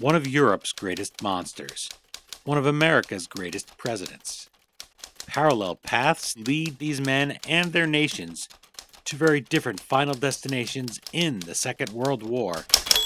one of Europe's greatest monsters, one of America's greatest presidents. Parallel paths lead these men and their nations to very different final destinations in the Second World War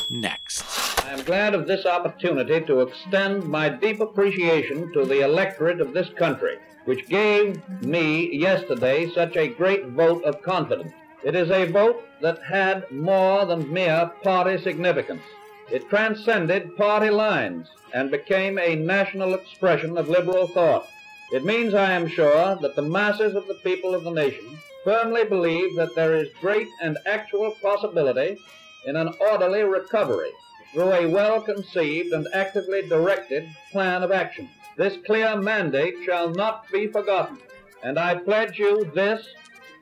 next. I am glad of this opportunity to extend my deep appreciation to the electorate of this country, which gave me yesterday such a great vote of confidence. It is a vote that had more than mere party significance. It transcended party lines and became a national expression of liberal thought. It means, I am sure, that the masses of the people of the nation firmly believe that there is great and actual possibility in an orderly recovery through a well conceived and actively directed plan of action. This clear mandate shall not be forgotten, and I pledge you this,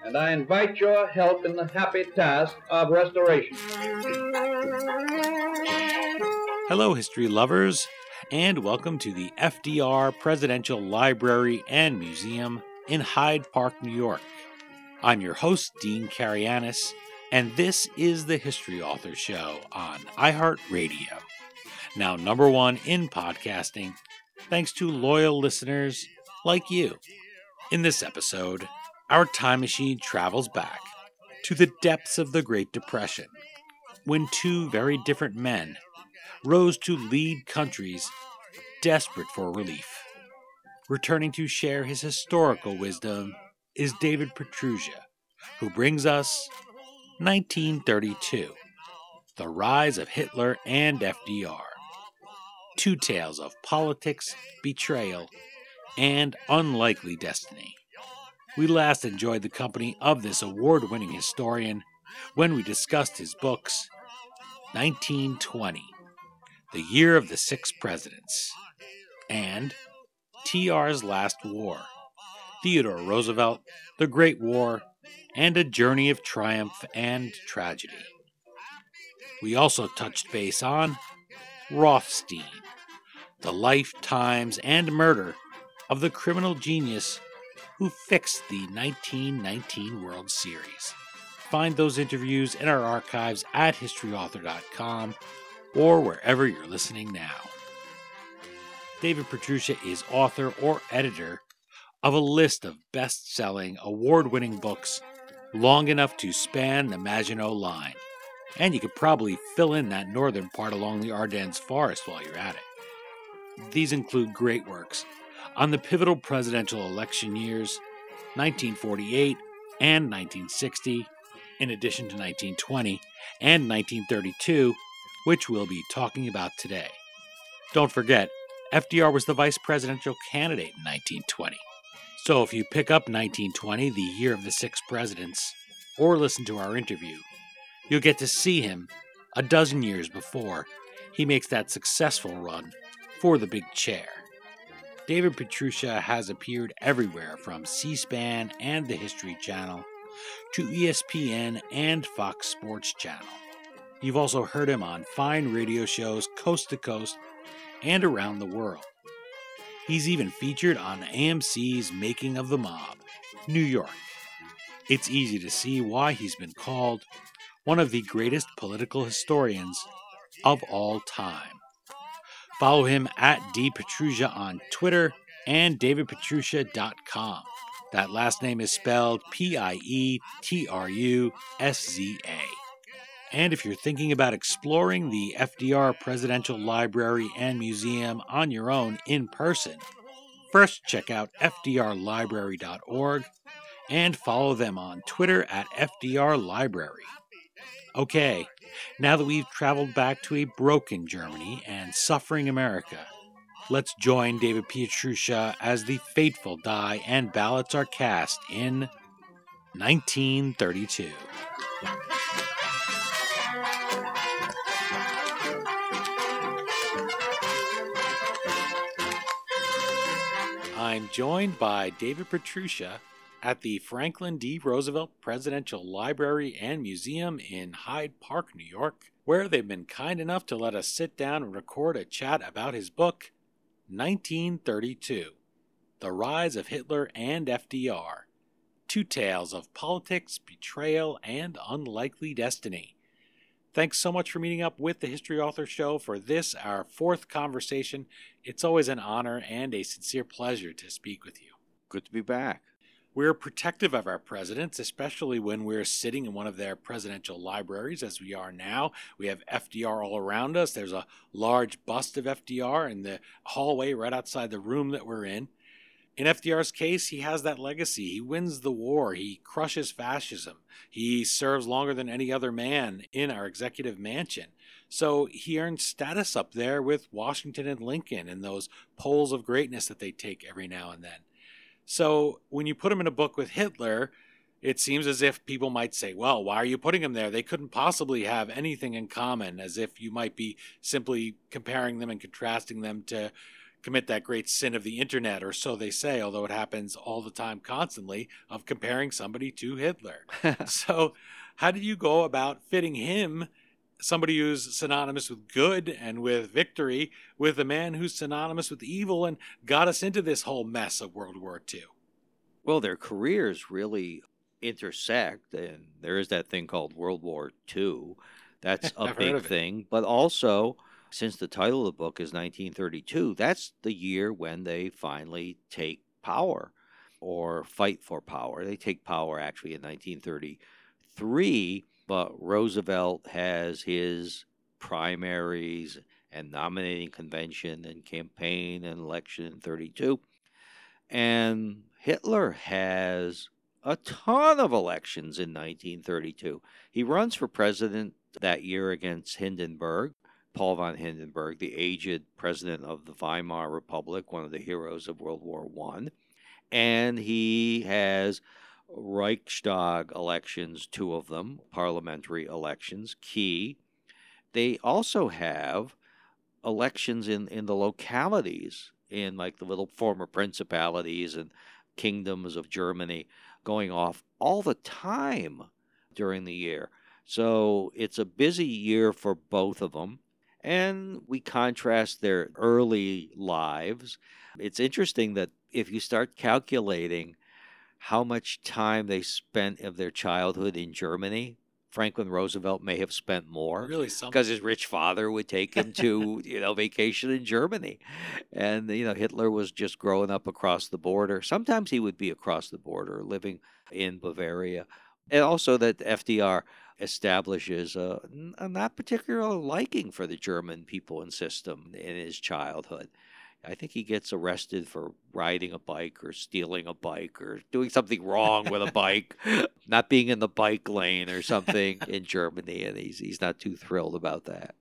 and I invite your help in the happy task of restoration. Hello, history lovers, and welcome to the FDR Presidential Library and Museum in Hyde Park, New York. I'm your host, Dean Karayanis, and this is the History Author Show on iHeartRadio. Now, number one in podcasting, thanks to loyal listeners like you. In this episode, our time machine travels back to the depths of the Great Depression when two very different men rose to lead countries desperate for relief. Returning to share his historical wisdom is David Pietrusza, who brings us 1932 The Rise of Hitler and FDR. Two tales of politics, betrayal, and unlikely destiny. We last enjoyed the company of this award winning historian when we discussed his books 1920, The Year of the Six Presidents, and TR's Last War Theodore Roosevelt, The Great War, and A Journey of Triumph and Tragedy. We also touched base on Rothstein, the life, times, and murder of the criminal genius who fixed the 1919 World Series. Find those interviews in our archives at historyauthor.com or wherever you're listening now. David Pietrusza is author or editor of a list of best selling, award winning books long enough to span the Maginot Line. And you could probably fill in that northern part along the Ardennes forest while you're at it. These include great works on the pivotal presidential election years 1948 and 1960, in addition to 1920 and 1932, which we'll be talking about today. Don't forget, FDR was the vice presidential candidate in 1920. So if you pick up 1920, the year of the six presidents, or listen to our interview, you'll get to see him a dozen years before he makes that successful run for the big chair. David Pietrusza has appeared everywhere from C SPAN and the History Channel to ESPN and Fox Sports Channel. You've also heard him on fine radio shows coast to coast and around the world. He's even featured on AMC's Making of the Mob, New York. It's easy to see why he's been called one of the greatest political historians of all time. Follow him at dpietrusza on Twitter and davidpietrusza.com. That last name is spelled P I E T R U S Z A. And if you're thinking about exploring the FDR Presidential Library and Museum on your own in person, first check out fdrlibrary.org and follow them on Twitter at FDR Library. Okay, now that we've traveled back to a broken Germany and suffering America, let's join David Pietrusza as the fateful die and ballots are cast in 1932. I'm joined by David Pietrusza at the Franklin D. Roosevelt Presidential Library and Museum in Hyde Park, New York, where they've been kind enough to let us sit down and record a chat about his book, 1932 The Rise of Hitler and FDR Two Tales of Politics, Betrayal, and Unlikely Destiny. Thanks so much for meeting up with the History Author Show for this, our fourth conversation. It's always an honor and a sincere pleasure to speak with you. Good to be back. We're protective of our presidents, especially when we're sitting in one of their presidential libraries, as we are now. We have FDR all around us. There's a large bust of FDR in the hallway right outside the room that we're in. In FDR's case, he has that legacy. He wins the war. He crushes fascism. He serves longer than any other man in our executive mansion. So he earns status up there with Washington and Lincoln and those polls of greatness that they take every now and then. So when you put him in a book with Hitler, it seems as if people might say, well, why are you putting him there? They couldn't possibly have anything in common, as if you might be simply comparing them and contrasting them to commit that great sin of the internet, or so they say, although it happens all the time, constantly, of comparing somebody to Hitler. so, how did you go about fitting him, somebody who's synonymous with good and with victory, with a man who's synonymous with evil and got us into this whole mess of World War II? Well, their careers really intersect, and there is that thing called World War II. That's a big thing, but also since the title of the book is 1932, that's the year when they finally take power or fight for power. They take power actually in 1933, but Roosevelt has his primaries and nominating convention and campaign and election in 32. And Hitler has a ton of elections in 1932. He runs for president that year against Hindenburg. Paul von Hindenburg, the aged president of the Weimar Republic, one of the heroes of World War I. And he has Reichstag elections, two of them, parliamentary elections, key. They also have elections in, in the localities, in like the little former principalities and kingdoms of Germany going off all the time during the year. So it's a busy year for both of them and we contrast their early lives. It's interesting that if you start calculating how much time they spent of their childhood in Germany, Franklin Roosevelt may have spent more. Really, because his rich father would take him to you know vacation in Germany, and you know Hitler was just growing up across the border. Sometimes he would be across the border, living in Bavaria, and also that FDR establishes a, a not particular liking for the German people and system in his childhood. I think he gets arrested for riding a bike or stealing a bike or doing something wrong with a bike, not being in the bike lane or something in Germany, and he's he's not too thrilled about that.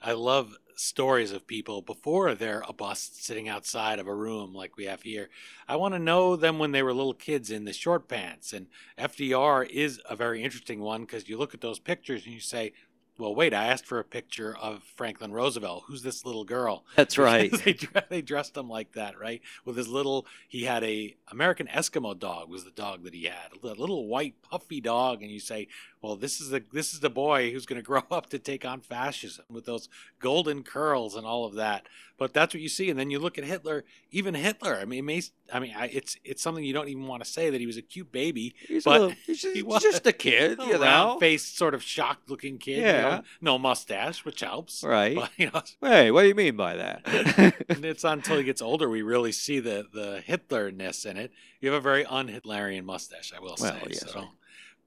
I love stories of people before they're a bust sitting outside of a room like we have here. I want to know them when they were little kids in the short pants. And FDR is a very interesting one because you look at those pictures and you say, well, wait, I asked for a picture of Franklin Roosevelt. Who's this little girl? That's right. they, they dressed him like that, right? With his little, he had a American Eskimo dog was the dog that he had, a little white puffy dog, and you say, well, this is the this is the boy who's going to grow up to take on fascism with those golden curls and all of that. But that's what you see, and then you look at Hitler. Even Hitler, I mean, may, I mean, I, it's it's something you don't even want to say that he was a cute baby, he's but little, he's just, he was just a kid, you know, faced, sort of shocked looking kid. Yeah, you know? no mustache, which helps, right? But, you know, hey, what do you mean by that? and it's until he gets older we really see the the Hitler-ness in it. You have a very un-Hitlerian mustache, I will well, say. Yes, so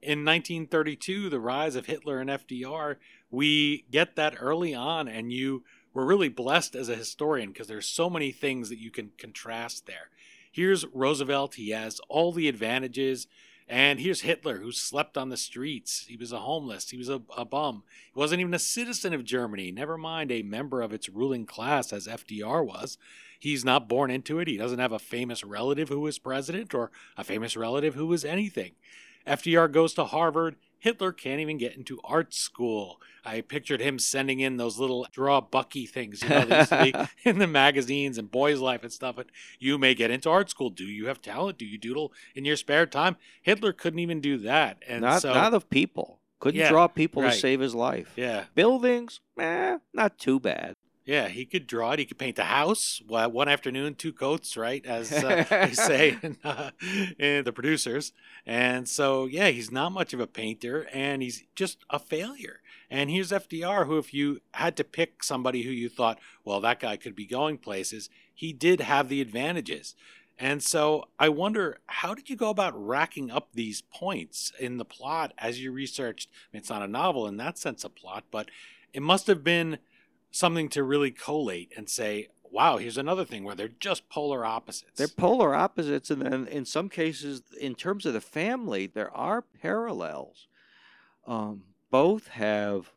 in 1932, the rise of Hitler and FDR, we get that early on, and you were really blessed as a historian because there's so many things that you can contrast there. Here's Roosevelt, he has all the advantages. And here's Hitler, who slept on the streets. He was a homeless. He was a, a, bum. He wasn't even a citizen of Germany, never mind a member of its ruling class, as FDR was. He's not born into it. He doesn't have a famous relative who was president or a famous relative who was anything. FDR goes to Harvard. Hitler can't even get into art school. I pictured him sending in those little draw Bucky things, you know, in the magazines and Boys Life and stuff. And you may get into art school. Do you have talent? Do you doodle in your spare time? Hitler couldn't even do that. And not, so, not of people. Couldn't yeah, draw people right. to save his life. Yeah. Buildings, eh, not too bad. Yeah, he could draw it. He could paint a house. one afternoon, two coats, right? As uh, they say in, uh, in, the producers. And so, yeah, he's not much of a painter, and he's just a failure. And here's FDR, who, if you had to pick somebody who you thought, well, that guy could be going places, he did have the advantages. And so I wonder, how did you go about racking up these points in the plot as you researched? I mean, it's not a novel in that sense, a plot, but it must have been something to really collate and say, wow, here's another thing where they're just polar opposites. They're polar opposites, and then in some cases, in terms of the family, there are parallels. Um, both have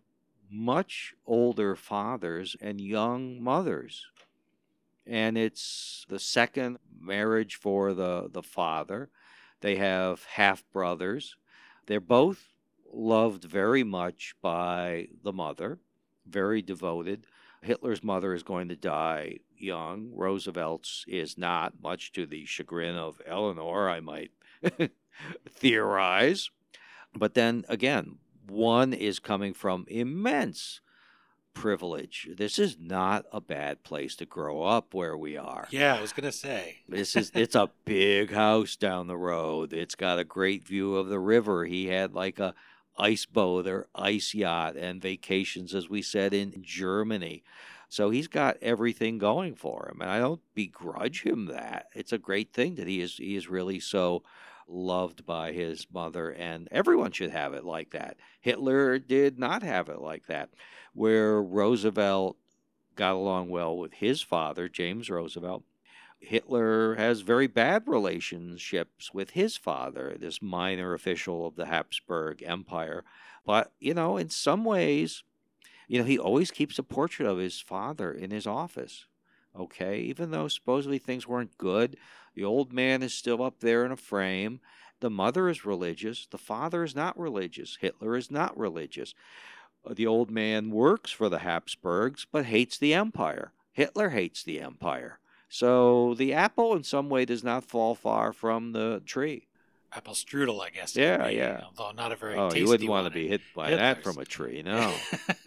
much older fathers and young mothers. And it's the second marriage for the, the father. They have half brothers. They're both loved very much by the mother, very devoted. Hitler's mother is going to die young. Roosevelt's is not, much to the chagrin of Eleanor, I might theorize. But then again, one is coming from immense privilege. This is not a bad place to grow up where we are. Yeah, I was going to say. This is it's a big house down the road. It's got a great view of the river. He had like a ice boat or ice yacht and vacations as we said in Germany. So he's got everything going for him, and I don't begrudge him that. It's a great thing that he is he is really so loved by his mother, and everyone should have it like that. Hitler did not have it like that, where Roosevelt got along well with his father, James Roosevelt. Hitler has very bad relationships with his father, this minor official of the Habsburg Empire. But, you know, in some ways, you know, he always keeps a portrait of his father in his office. Okay, even though supposedly things weren't good, the old man is still up there in a frame. The mother is religious. The father is not religious. Hitler is not religious. Uh, the old man works for the Habsburgs but hates the empire. Hitler hates the empire. So the apple, in some way, does not fall far from the tree. Apple strudel, I guess. Yeah, be, yeah. Although not a very oh, tasty you wouldn't want to be hit by Hitler's. that from a tree, no.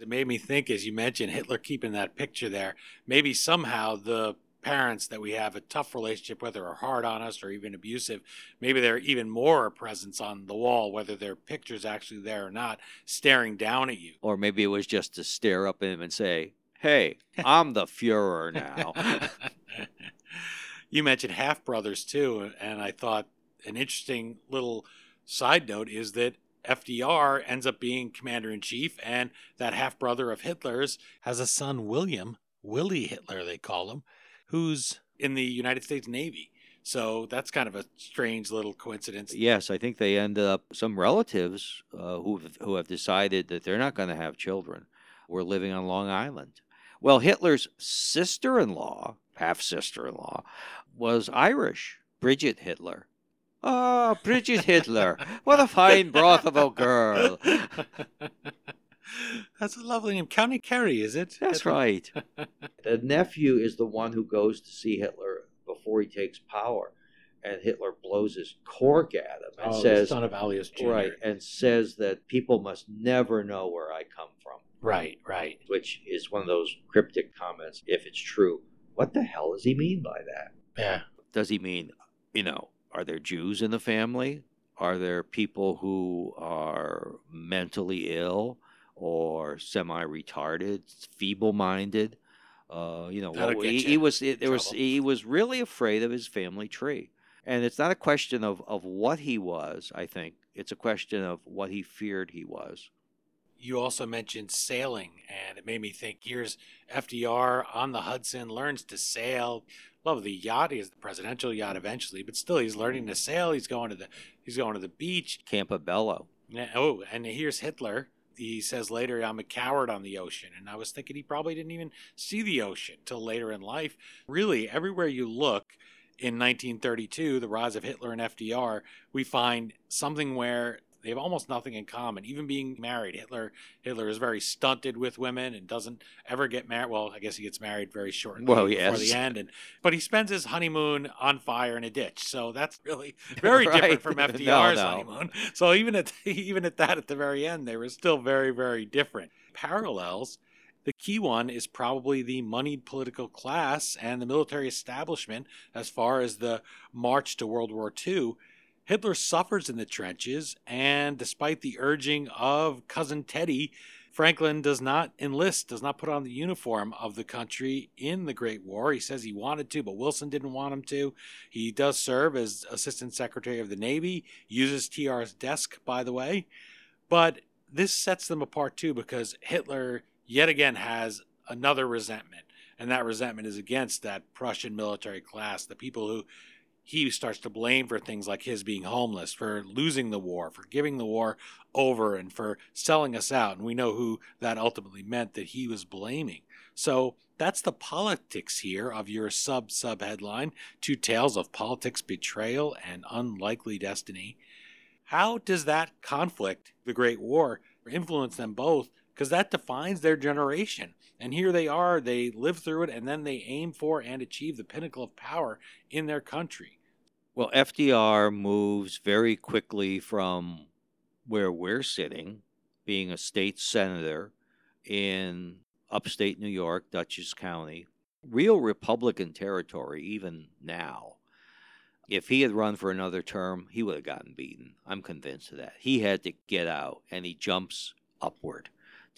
it made me think, as you mentioned, Hitler keeping that picture there. Maybe somehow the parents that we have a tough relationship, whether are hard on us or even abusive, maybe they're even more a presence on the wall, whether their picture's actually there or not, staring down at you. Or maybe it was just to stare up at him and say, Hey, I'm the Fuhrer now. you mentioned half brothers too, and I thought an interesting little side note is that FDR ends up being commander in chief, and that half brother of Hitler's has a son, William, Willie Hitler, they call him, who's in the United States Navy. So that's kind of a strange little coincidence. Yes, I think they end up some relatives uh, who who have decided that they're not going to have children. We're living on Long Island. Well, Hitler's sister-in-law, half sister-in-law, was Irish, Bridget Hitler. Ah, oh, Bridget Hitler. What a fine broth of a girl. That's a lovely name. County Kerry, is it? That's right. the nephew is the one who goes to see Hitler before he takes power. And Hitler blows his cork at him and oh, says, "Son of Alois Jr." Right, and says that people must never know where I come from. Right, right. Which is one of those cryptic comments. If it's true, what the hell does he mean by that? Yeah. Does he mean, you know, are there Jews in the family? Are there people who are mentally ill or semi-retarded, feeble-minded? Uh, you know, well, he, he, was it, there was he was really afraid of his family tree, and it's not a question of of what he was. I think it's a question of what he feared he was. You also mentioned sailing, and it made me think. Here's FDR on the Hudson, learns to sail, love the yacht. He has the presidential yacht eventually, but still he's learning to sail. He's going to the he's going to the beach. Campobello. Oh, and here's Hitler. He says later, "I'm a coward on the ocean," and I was thinking he probably didn't even see the ocean till later in life. Really, everywhere you look in 1932, the rise of Hitler and FDR, we find something where they have almost nothing in common. Even being married, Hitler Hitler is very stunted with women and doesn't ever get married. Well, I guess he gets married very shortly well, yes. before the end, and but he spends his honeymoon on fire in a ditch. So that's really very right. different from FDR's no, no. honeymoon. So even at even at that, at the very end, they were still very very different. Parallels. The key one is probably the moneyed political class and the military establishment as far as the march to World War II Hitler suffers in the trenches, and despite the urging of cousin Teddy, Franklin does not enlist, does not put on the uniform of the country in the Great War. He says he wanted to, but Wilson didn't want him to. He does serve as Assistant Secretary of the Navy, uses TR's desk, by the way. But this sets them apart too because Hitler yet again has another resentment. And that resentment is against that Prussian military class, the people who he starts to blame for things like his being homeless, for losing the war, for giving the war over, and for selling us out. And we know who that ultimately meant that he was blaming. So that's the politics here of your sub sub headline Two Tales of Politics, Betrayal, and Unlikely Destiny. How does that conflict, the Great War, influence them both? Because that defines their generation. And here they are, they live through it, and then they aim for and achieve the pinnacle of power in their country. Well, FDR moves very quickly from where we're sitting, being a state senator in upstate New York, Dutchess County, real Republican territory, even now. If he had run for another term, he would have gotten beaten. I'm convinced of that. He had to get out, and he jumps upward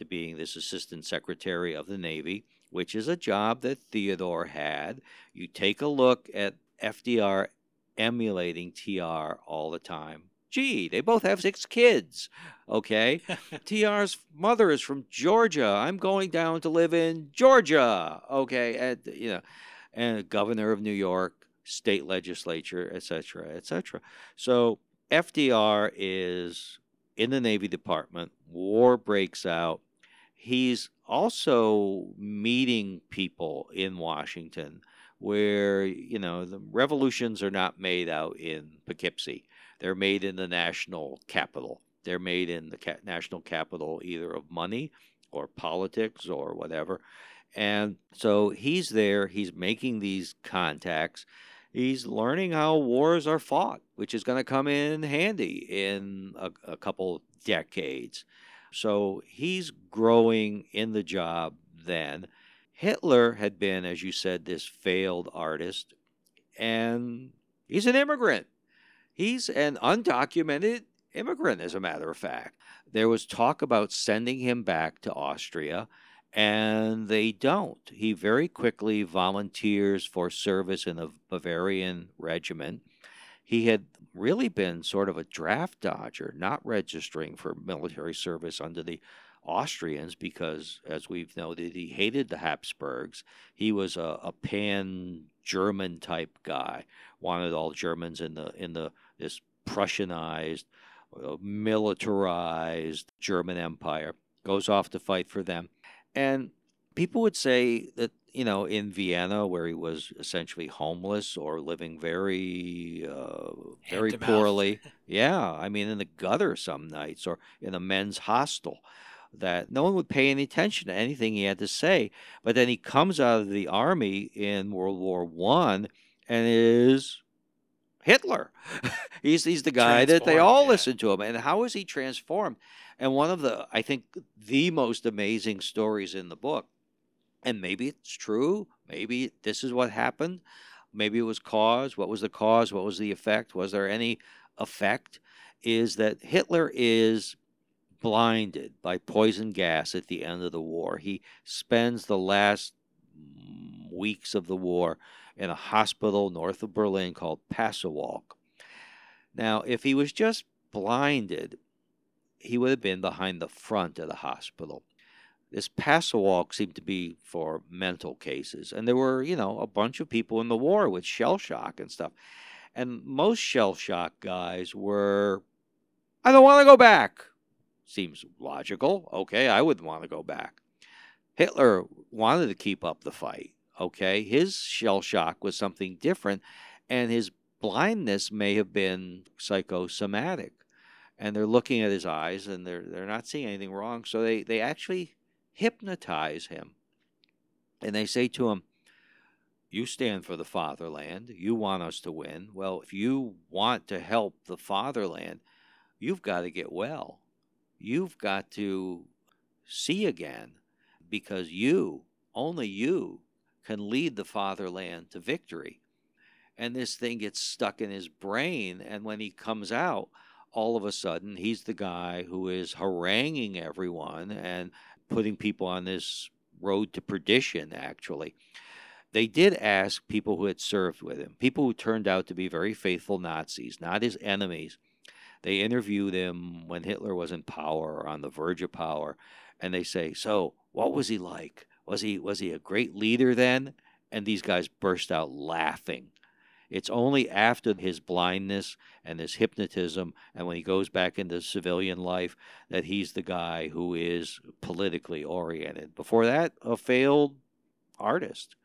to being this assistant secretary of the Navy, which is a job that Theodore had. You take a look at FDR emulating TR all the time. Gee, they both have six kids. Okay. TR's mother is from Georgia. I'm going down to live in Georgia. Okay. And, you know, and governor of New York, state legislature, etc., etc. So FDR is in the Navy Department. War breaks out. He's also meeting people in Washington where you know the revolutions are not made out in Poughkeepsie. They're made in the national capital. They're made in the ca- national capital either of money or politics or whatever. And so he's there, he's making these contacts. He's learning how wars are fought, which is going to come in handy in a, a couple decades. So he's growing in the job then. Hitler had been, as you said, this failed artist, and he's an immigrant. He's an undocumented immigrant, as a matter of fact. There was talk about sending him back to Austria, and they don't. He very quickly volunteers for service in the Bavarian regiment. He had really been sort of a draft dodger, not registering for military service under the Austrians because, as we've noted, he hated the Habsburgs. He was a, a pan German type guy, wanted all Germans in the in the this Prussianized, uh, militarized German Empire. Goes off to fight for them, and people would say that you know in Vienna, where he was essentially homeless or living very uh, very poorly. yeah, I mean in the gutter some nights or in a men's hostel that no one would pay any attention to anything he had to say. But then he comes out of the army in World War One and is Hitler. he's he's the guy that they all yeah. listen to him. And how is he transformed? And one of the I think the most amazing stories in the book, and maybe it's true, maybe this is what happened, maybe it was cause. What was the cause? What was the effect? Was there any effect? Is that Hitler is blinded by poison gas at the end of the war. He spends the last weeks of the war in a hospital north of Berlin called Pasewalk. Now, if he was just blinded, he would have been behind the front of the hospital. This Pasewalk seemed to be for mental cases, and there were, you know, a bunch of people in the war with shell shock and stuff. And most shell shock guys were, I don't want to go back. Seems logical. Okay, I wouldn't want to go back. Hitler wanted to keep up the fight. Okay, his shell shock was something different, and his blindness may have been psychosomatic. And they're looking at his eyes and they're they're not seeing anything wrong. So they, they actually hypnotize him. And they say to him, You stand for the fatherland. You want us to win. Well, if you want to help the fatherland, you've got to get well. You've got to see again because you, only you, can lead the fatherland to victory. and this thing gets stuck in his brain. And when he comes out, all of a sudden, he's the guy who is haranguing everyone and putting people on this road to perdition, actually. They did ask people who had served with him, people who turned out to be very faithful Nazis, not his enemies. They interviewed him when Hitler was in power or on the verge of power, and they say, "So, what was he like? Was he was he a great leader then?" And these guys burst out laughing. It's only after his blindness and his hypnotism, and when he goes back into civilian life, that he's the guy who is politically oriented. Before that, a failed artist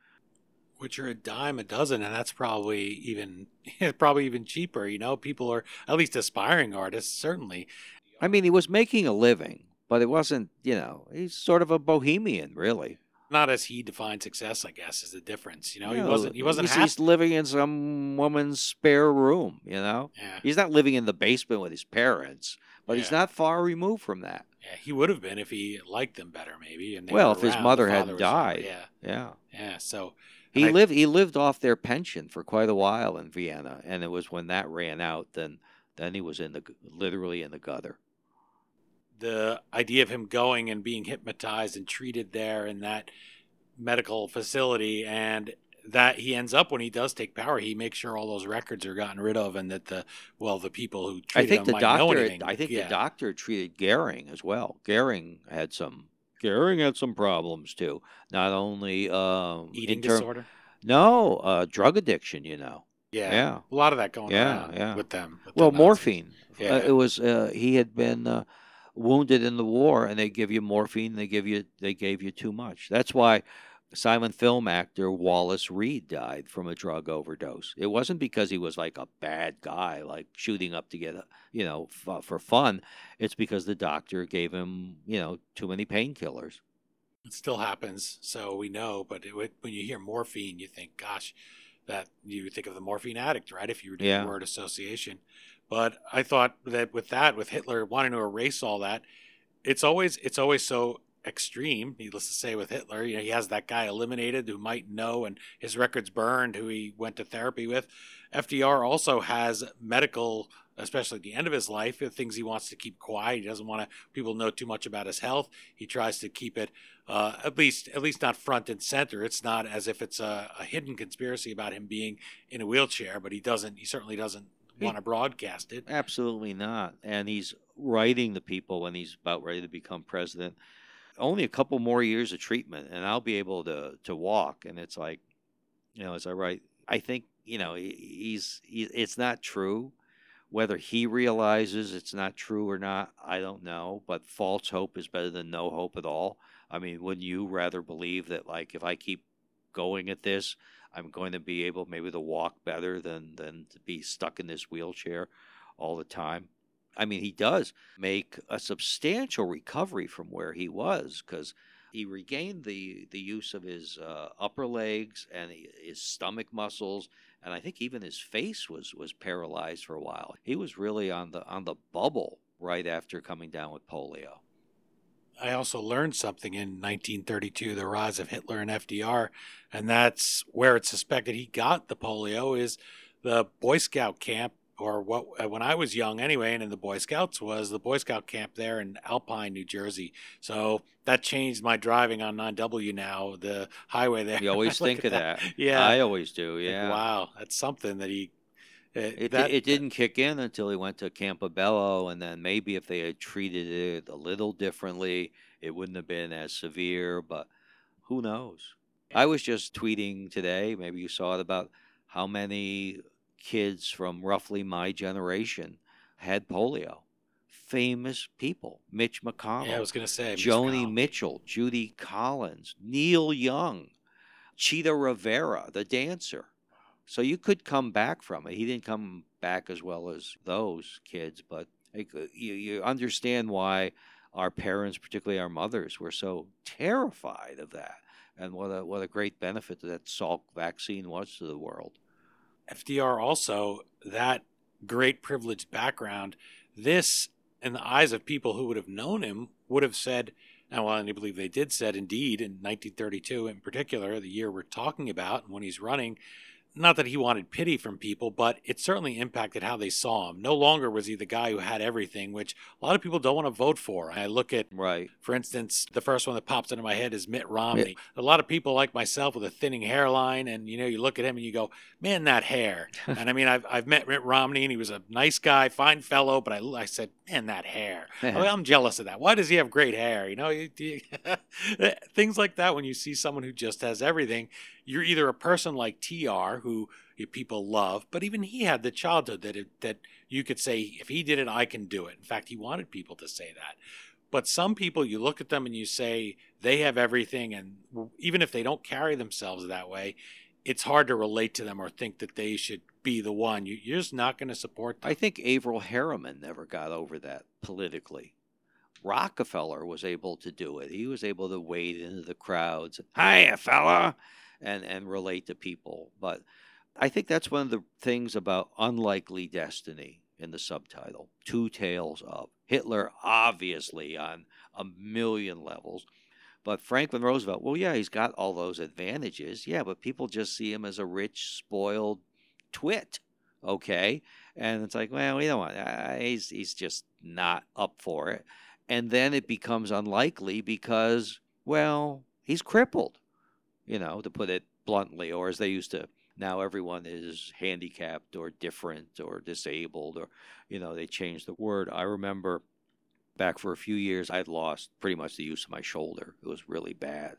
which are a dime a dozen, and that's probably even probably even cheaper. You know, people are at least aspiring artists, certainly. I mean, he was making a living, but it wasn't. You know, he's sort of a bohemian, really. Not as he defined success, I guess, is the difference. You know, he wasn't. He wasn't. He's, he's, living in some woman's spare room. You know, yeah. he's not living in the basement with his parents, but yeah. he's not far removed from that. Yeah, he would have been if he liked them better, maybe. And well, if his mother had died, yeah, yeah, yeah. So he I, lived he lived off their pension for quite a while in Vienna, and it was when that ran out then then he was in the literally in the gutter. The idea of him going and being hypnotized and treated there in that medical facility and that he ends up when he does take power, he makes sure all those records are gotten rid of, and that the well, the people who treated I think him the doctor, I think yeah. the doctor treated Goering as well. Goering had some Goering had some problems too. Not only um, eating term, disorder. No, uh, drug addiction. You know. Yeah. Yeah. A lot of that going yeah, on yeah. with them. With well, morphine. Yeah. Uh, it was. Uh, he had been uh, wounded in the war, and they give you morphine. They give you. They gave you too much. That's why silent film actor Wallace Reid died from a drug overdose. It wasn't because he was like a bad guy, like shooting up to get, you know, f- for fun. It's because the doctor gave him, you know, too many painkillers. It still happens, so we know. But it, when you hear morphine, you think, gosh, that you think of the morphine addict, right? If you were doing yeah. the word association. But I thought that with that, with Hitler wanting to erase all that, it's always it's always so extreme, needless to say, with Hitler. You know, he has that guy eliminated who might know and his records burned, who he went to therapy with. FDR also has medical, especially at the end of his life, things he wants to keep quiet. He doesn't want to people know too much about his health. He tries to keep it uh, at least at least not front and center. It's not as if it's a, a hidden conspiracy about him being in a wheelchair, but he doesn't. He certainly doesn't want to broadcast it. Absolutely not. And he's writing the people when he's about ready to become president only a couple more years of treatment and I'll be able to to walk. And it's like, you know, as I write, I think you know he's he, it's not true. Whether he realizes it's not true or not, I don't know. But false hope is better than no hope at all. I mean, wouldn't you rather believe that like if I keep going at this, I'm going to be able maybe to walk better than than to be stuck in this wheelchair all the time? I mean, he does make a substantial recovery from where he was because he regained the the use of his uh, upper legs and his stomach muscles, and I think even his face was was paralyzed for a while. He was really on the on the bubble right after coming down with polio. I also learned something in 1932, the rise of Hitler and FDR, and that's where it's suspected he got the polio is the Boy Scout camp or what uh, when I was young anyway, and in the Boy Scouts was the Boy Scout camp there in Alpine, New Jersey. So that changed my driving on 9W now, the highway there. You always think of that. that. Yeah, I always do. Yeah. wow, that's something that he. It, that, it didn't kick in until he went to Campobello, and then maybe if they had treated it a little differently, it wouldn't have been as severe. But who knows? I was just tweeting today. Maybe you saw it about how many kids from roughly my generation had polio. Famous people, Mitch McConnell. Yeah, I was going to say Joni Mitchell, Judy Collins, Neil Young, Chita Rivera, the dancer. So you could come back from it. He didn't come back as well as those kids, but you, you understand why our parents, particularly our mothers, were so terrified of that, and what a what a great benefit that Salk vaccine was to the world. FDR also, that great privileged background, this, in the eyes of people who would have known him, would have said, and well, I believe they did said indeed in 1932 in particular, the year we're talking about, and when he's running, not that he wanted pity from people, but it certainly impacted how they saw him. No longer was he the guy who had everything, which a lot of people don't want to vote for. I look at, right. for instance, the first one that pops into my head is Mitt Romney. A lot of people like myself with a thinning hairline, and you know, you look at him and you go, "Man, that hair." and I mean, I've I've met Mitt Romney, and he was a nice guy, fine fellow, but I I said, "Man, that hair." I mean, oh, I'm jealous of that. Why does he have great hair? You know, you, you, things like that. When you see someone who just has everything, you're either a person like TR who people love, but even he had the childhood that it, that you could say if he did it, I can do it. In fact, he wanted people to say that. But some people, you look at them and you say they have everything, and even if they don't carry themselves that way, it's hard to relate to them or think that they should be the one. You, are just not going to support them. I think Averell Harriman never got over that politically. Rockefeller was able to do it. He was able to wade into the crowds, hiya, fella, and, and relate to people. But I think that's one of the things about Unlikely Destiny in the subtitle Two Tales of. Hitler, obviously, on a million levels. But Franklin Roosevelt, well, yeah, he's got all those advantages. Yeah, but people just see him as a rich, spoiled twit. Okay. And it's like, well, you know what? Uh, he's, he's just not up for it. And then it becomes unlikely because, well, he's crippled, you know, to put it bluntly, or as they used to now everyone is handicapped or different or disabled or you know they changed the word. I remember back for a few years i'd lost pretty much the use of my shoulder. It was really bad.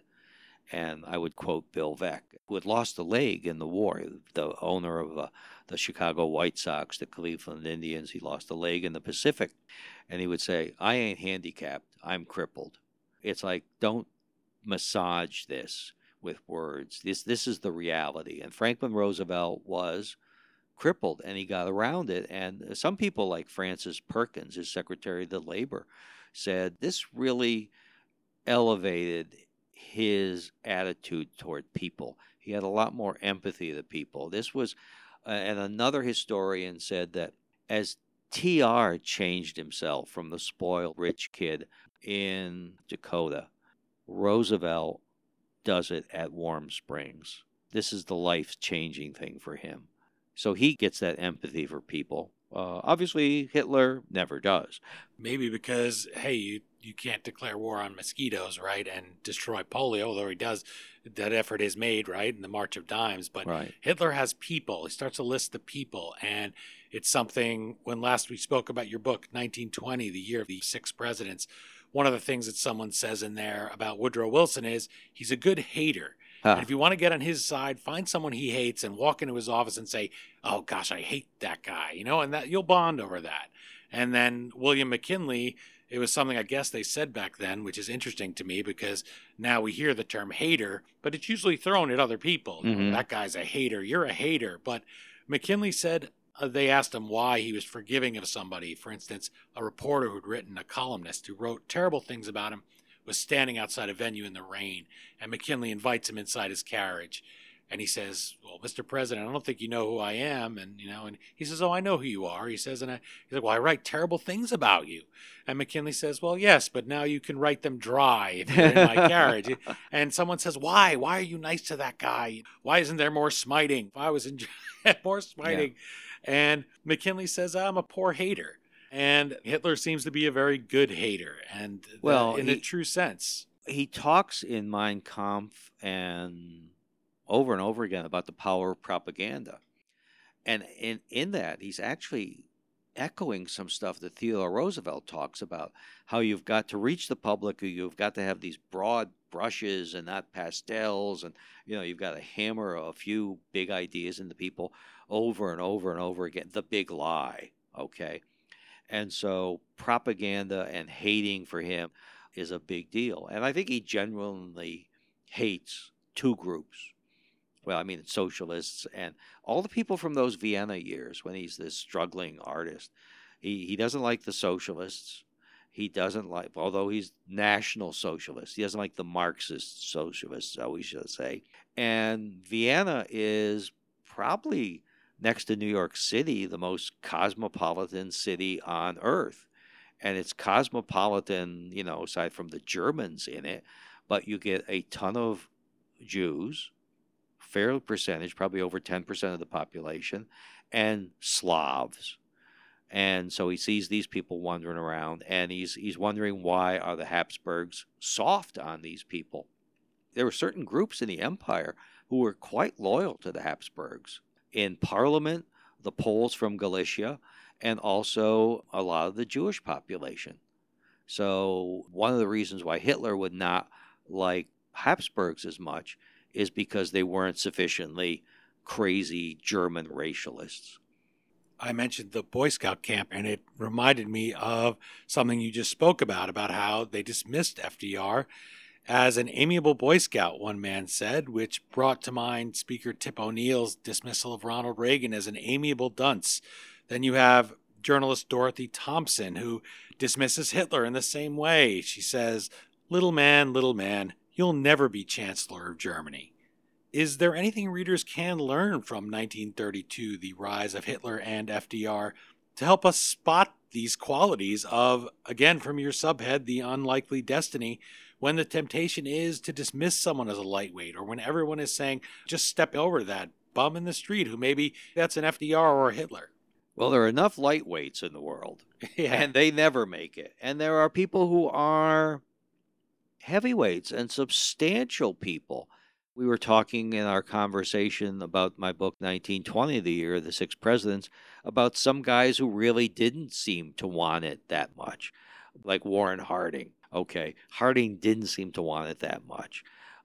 And i would quote bill veeck who had lost a leg in the war. The owner of uh, the chicago white sox the cleveland indians. He lost a leg in the pacific. And he would say i ain't handicapped. I'm crippled. It's like don't massage this with words. This this is the reality. And Franklin Roosevelt was crippled and he got around it. And some people like Frances Perkins, his Secretary of the Labor, said this really elevated his attitude toward people. He had a lot more empathy to people. This was, uh, and another historian said that as TR changed himself from the spoiled rich kid in Dakota, Roosevelt does it at Warm Springs. This is the life changing thing for him. So he gets that empathy for people. Uh, obviously, Hitler never does. Maybe because, hey, you, you can't declare war on mosquitoes, right, and destroy polio, although he does. That effort is made, right, in the March of Dimes. But right. Hitler has people. He starts to list the people. And it's something, when last we spoke about your book, 1920, the year of the six presidents, one of the things that someone says in there about Woodrow Wilson is he's a good hater. Huh. And if you want to get on his side, find someone he hates and walk into his office and say, "Oh gosh, I hate that guy," you know, and that you'll bond over that. And then William McKinley, it was something I guess they said back then, which is interesting to me because now we hear the term hater, but it's usually thrown at other people. Mm-hmm. That guy's a hater. You're a hater. But McKinley said, Uh, they asked him why he was forgiving of somebody. For instance, a reporter who'd written, a columnist who wrote terrible things about him, was standing outside a venue in the rain, and McKinley invites him inside his carriage. And he says, "Well, Mr. President, I don't think you know who I am." And you know, and he says, "Oh, I know who you are." He says, and I, he's like, "Well, I write terrible things about you." And McKinley says, "Well, yes, but now you can write them dry if you're in my carriage." And someone says, "Why? Why are you nice to that guy? Why isn't there more smiting? If I was in more smiting." Yeah and McKinley says, I'm a poor hater. And Hitler seems to be a very good hater, and well, in he, a true sense. He talks in Mein Kampf and over and over again about the power of propaganda. And in, in that, he's actually echoing some stuff that Theodore Roosevelt talks about how you've got to reach the public, you've got to have these broad brushes and not pastels, and you know, you've got to hammer a few big ideas into people over and over and over again. The big lie, okay? And so propaganda and hating for him is a big deal. And I think he genuinely hates two groups. Well, I mean, socialists and all the people from those Vienna years when he's this struggling artist. He, he doesn't like the socialists. He doesn't like, although he's national socialist, he doesn't like the Marxist socialists, so we should say. And Vienna is probably next to New York City, the most cosmopolitan city on earth. And it's cosmopolitan, you know, aside from the Germans in it, but you get a ton of Jews, fair percentage, probably over 10% of the population, and Slavs. And so he sees these people wandering around and he's he's wondering why are the Habsburgs soft on these people. There were certain groups in the empire who were quite loyal to the Habsburgs. In parliament, the Poles from Galicia and also a lot of the Jewish population. So one of the reasons why Hitler would not like Habsburgs as much is because they weren't sufficiently crazy German racialists. I mentioned the Boy Scout camp, and it reminded me of something you just spoke about about how they dismissed FDR as an amiable Boy Scout, one man said, which brought to mind Speaker Tip O'Neill's dismissal of Ronald Reagan as an amiable dunce. Then you have journalist Dorothy Thompson, who dismisses Hitler in the same way. She says, Little man, little man, you'll never be Chancellor of Germany. Is there anything readers can learn from 1932, the rise of Hitler and FDR, to help us spot these qualities of, again, from your subhead, the unlikely destiny, when the temptation is to dismiss someone as a lightweight, or when everyone is saying, just step over that bum in the street who maybe that's an FDR or a Hitler? Well, there are enough lightweights in the world, yeah. and they never make it. And there are people who are heavyweights and substantial people we were talking in our conversation about my book 1920 the year of the six presidents about some guys who really didn't seem to want it that much like warren harding okay? Harding didn't seem to want it that much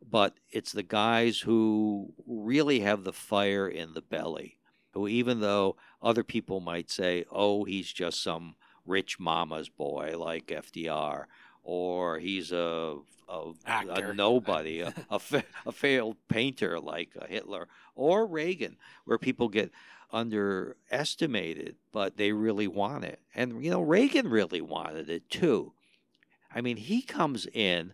but it's the guys who really have the fire in the belly who even though other people might say oh he's just some rich mama's boy like fdr or he's a a, a nobody, a, a, fa- a, failed painter like uh, Hitler or Reagan, where people get underestimated, but they really want it. And, you know, Reagan really wanted it too. I mean, he comes in,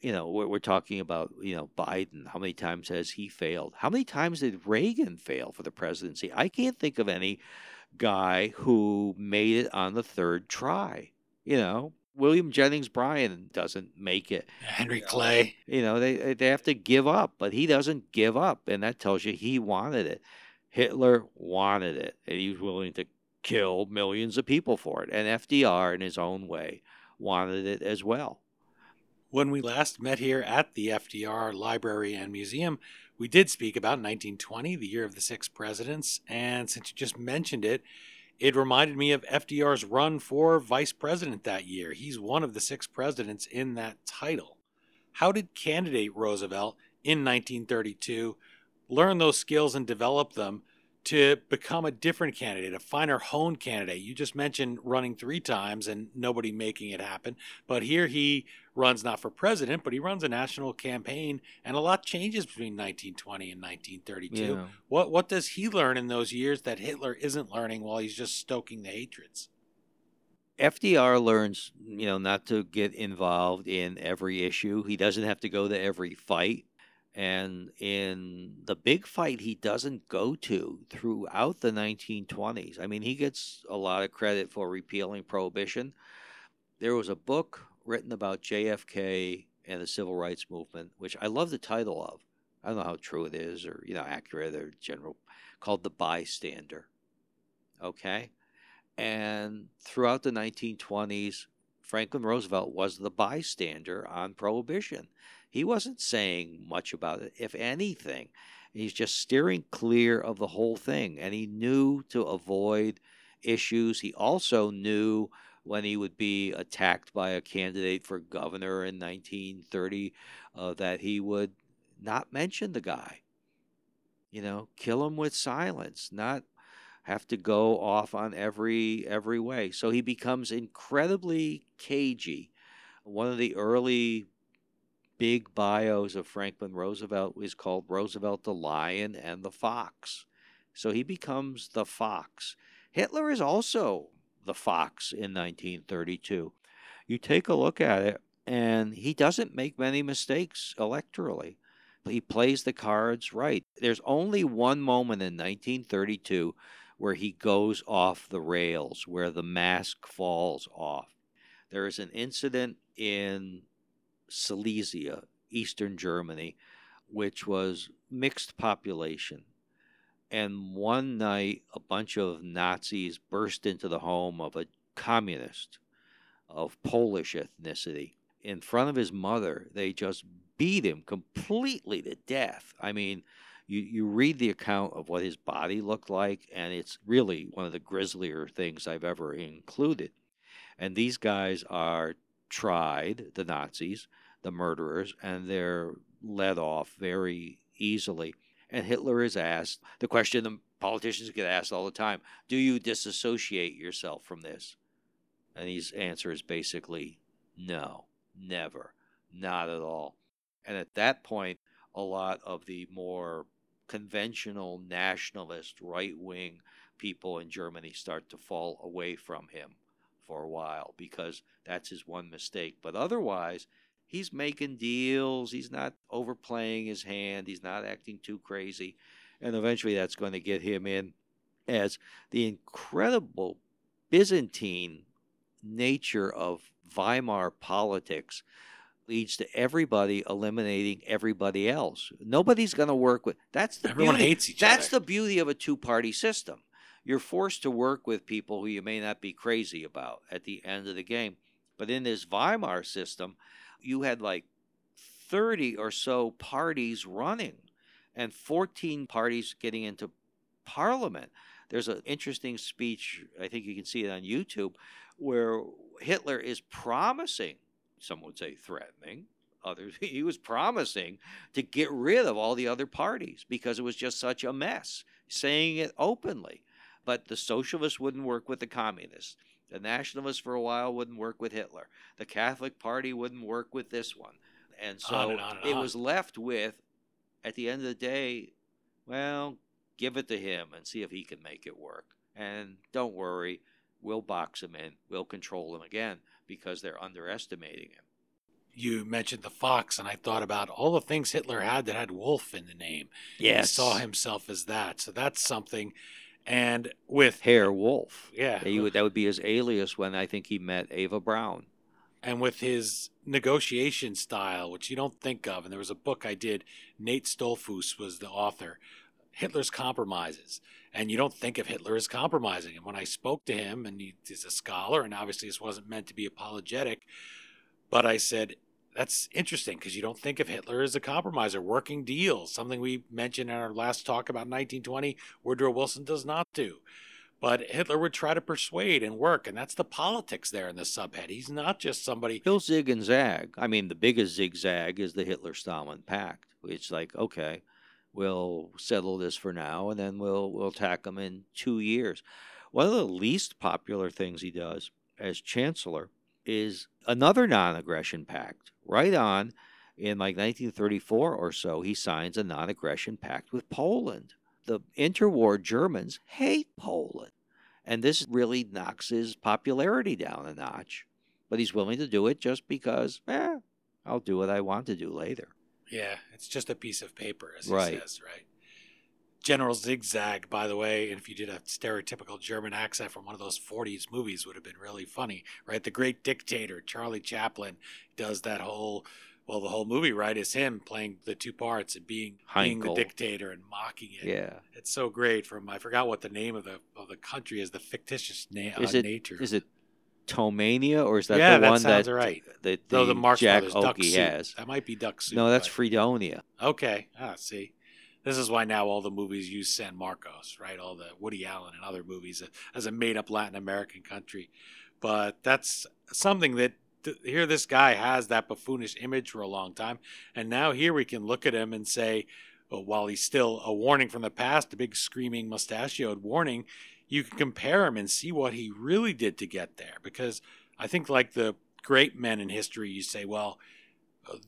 you know, we're, we're talking about, you know, Biden. How many times has he failed? How many times did Reagan fail for the presidency? I can't think of any guy who made it on the third try. You know, William Jennings Bryan doesn't make it. Henry Clay. You know, they they have to give up, but he doesn't give up, and that tells you he wanted it. Hitler wanted it, and he was willing to kill millions of people for it. And FDR, in his own way, wanted it as well. When we last met here at the FDR Library and Museum, we did speak about 1920, the year of the six presidents. And since you just mentioned it, it reminded me of FDR's run for vice president that year. He's one of the six presidents in that title. How did candidate Roosevelt in 1932 learn those skills and develop them to become a different candidate, a finer honed candidate. You just mentioned running three times and nobody making it happen. But here he runs not for president, but he runs a national campaign, and a lot changes between 1920 and 1932. Yeah. What what does he learn in those years that Hitler isn't learning while he's just stoking the hatreds? FDR learns, you know, not to get involved in every issue. He doesn't have to go to every fight. And in the big fight he doesn't go to throughout the 1920s, I mean, he gets a lot of credit for repealing prohibition. There was a book written about JFK and the civil rights movement, which I love the title of. I don't know how true it is or, you know, accurate or general, called The Bystander. Okay? And throughout the 1920s, Franklin Roosevelt was the bystander on prohibition. He wasn't saying much about it, if anything. He's just steering clear of the whole thing. And he knew to avoid issues. He also knew when he would be attacked by a candidate for governor in 1930 uh, that he would not mention the guy. You know, kill him with silence, not have to go off on every every way. So he becomes incredibly cagey. One of the early big bios of Franklin Roosevelt is called Roosevelt the Lion and the Fox. So he becomes the fox. Hitler is also the fox in 1932. You take a look at it, and he doesn't make many mistakes electorally. He plays the cards right. There's only one moment in 1932 where he goes off the rails, where the mask falls off. There is an incident in Silesia, eastern Germany, which was mixed population. And one night, a bunch of Nazis burst into the home of a communist of Polish ethnicity. In front of his mother, they just beat him completely to death. I mean, you, you read the account of what his body looked like, and it's really one of the grislier things I've ever included. And these guys are tried, the Nazis, the murderers, and they're let off very easily. And Hitler is asked the question the politicians get asked all the time do you disassociate yourself from this? And his answer is basically no, never, not at all. And at that point, a lot of the more conventional nationalist right wing people in Germany start to fall away from him for a while because that's his one mistake. But otherwise, he's making deals. He's not overplaying his hand. He's not acting too crazy. And eventually, that's going to get him in as the incredible Byzantine nature of Weimar politics leads to everybody eliminating everybody else. Nobody's going to work with. That's the everyone beauty, hates each That's other. the beauty of a two-party system. You're forced to work with people who you may not be crazy about at the end of the game. But in this Weimar system, you had like 30 or so parties running and 14 parties getting into parliament. There's an interesting speech, I think you can see it on YouTube, where Hitler is promising some would say threatening, others he was promising to get rid of all the other parties because it was just such a mess, saying it openly. But the socialists wouldn't work with the communists. The nationalists for a while wouldn't work with Hitler. The Catholic Party wouldn't work with this one. And so On and on and it on. was left with, at the end of the day, well, give it to him and see if he can make it work. And don't worry, we'll box him in, we'll control him again because they're underestimating him. You mentioned the fox, and I thought about all the things Hitler had that had wolf in the name. Yes. He saw himself as that. So that's something. And with Herr Wolf. yeah, would, that would be his alias when I think he met Eva Braun. and with his negotiation style, which you don't think of, and there was a book I did, Nate Stoltzfus was the author, Hitler's Compromises. And you don't think of Hitler as compromising. And when I spoke to him, and he, he's a scholar, and obviously this wasn't meant to be apologetic, but I said, that's interesting because you don't think of Hitler as a compromiser, working deals, something we mentioned in our last talk about 1920, Woodrow Wilson does not do. But Hitler would try to persuade and work, and that's the politics there in the subhead. He's not just somebody He'll zig and zag. I mean, the biggest zigzag is the Hitler Stalin Pact. It's like, okay, we'll settle this for now, and then we'll we'll attack them in two years. One of the least popular things he does as chancellor is another non-aggression pact. Right on, in like 1934 or so, he signs a non-aggression pact with Poland. The interwar Germans hate Poland, and this really knocks his popularity down a notch. But he's willing to do it just because, eh, I'll do what I want to do later. Yeah, it's just a piece of paper, as Right. he says, right? General Zigzag, by the way, and if you did a stereotypical German accent from one of those 40s movies, would have been really funny, right? The Great Dictator, Charlie Chaplin, does that whole, well, the whole movie, right, is him playing the two parts and being being the dictator and mocking it. Yeah. It's so great. From I forgot what the name of the of the country is, the fictitious na- Is uh, it nature. is it Tomainia or is that Yeah, the that one sounds that right. that No, the, the Marx Jack Brothers, Duck Oakey Soup. has? That might be Duck Soup. No, that's but- Freedonia. Okay. Ah, see. This is why now all the movies use San Marcos, right? All the Woody Allen and other movies as a made up Latin American country. But that's something that here this guy has that buffoonish image for a long time. And now here we can look at him and say, well, while he's still a warning from the past, a big screaming mustachioed warning, you can compare him and see what he really did to get there. Because I think, like the great men in history, you say, well,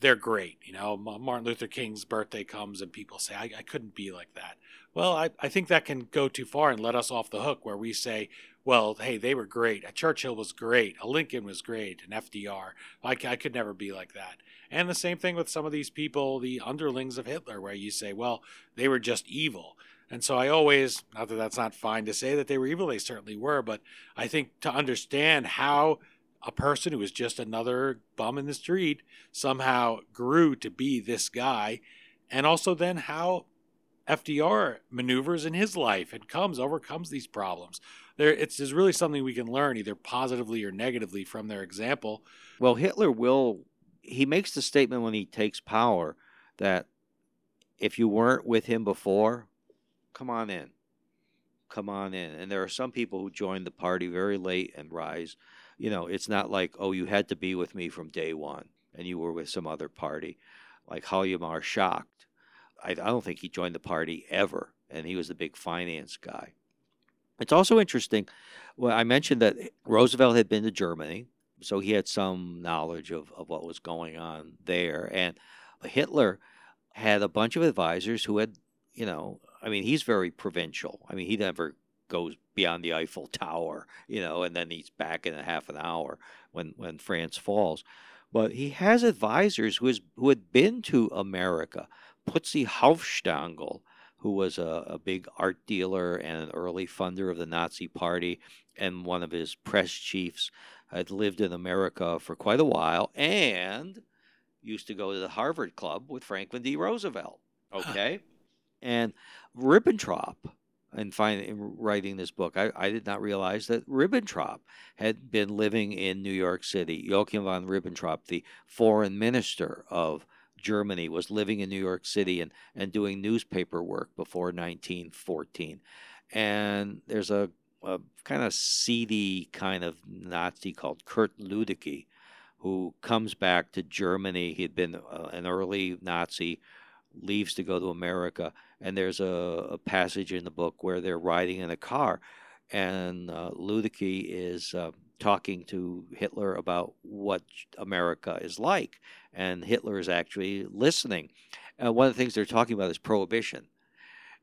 they're great. You know, Martin Luther King's birthday comes and people say, I, I couldn't be like that. Well, I, I think that can go too far and let us off the hook where we say, well, hey, they were great. A Churchill was great. A Lincoln was great. An FDR. I, I could never be like that. And the same thing with some of these people, the underlings of Hitler, where you say, well, they were just evil. And so I always, not that that's not fine to say that they were evil, they certainly were, but I think to understand how a person who was just another bum in the street somehow grew to be this guy and also then how FDR maneuvers in his life and comes, overcomes these problems. There, it's is really something we can learn either positively or negatively from their example. Well, Hitler will, he makes the statement when he takes power that if you weren't with him before, come on in. Come on in. And there are some people who join the party very late and rise. You know, it's not like, oh, you had to be with me from day one and you were with some other party. Like Hjalmar Schacht. I, I don't think he joined the party ever. And he was the big finance guy. It's also interesting. Well, I mentioned that Roosevelt had been to Germany, so he had some knowledge of, of what was going on there. And Hitler had a bunch of advisors who had, you know, I mean, he's very provincial. I mean, he never goes beyond the Eiffel Tower, you know, and then he's back in a half an hour when, when France falls. But he has advisors who, has, who had been to America. Putzi Hanfstaengl, who was a, a big art dealer and an early funder of the Nazi Party, and one of his press chiefs, had lived in America for quite a while and used to go to the Harvard Club with Franklin D. Roosevelt. Okay. and Ribbentrop, in, in writing this book, I, I, did not realize that Ribbentrop had been living in New York City. Joachim von Ribbentrop, the foreign minister of Germany, was living in New York City and, and doing newspaper work before 1914. And there's a, a kind of seedy kind of Nazi called Kurt Luedecke, who comes back to Germany. He'd been uh, an early Nazi, leaves to go to America. And there's a, a, passage in the book where they're riding in a car, and uh, is uh, talking to Hitler about what America is like. And Hitler is actually listening. And one of the things they're talking about is prohibition.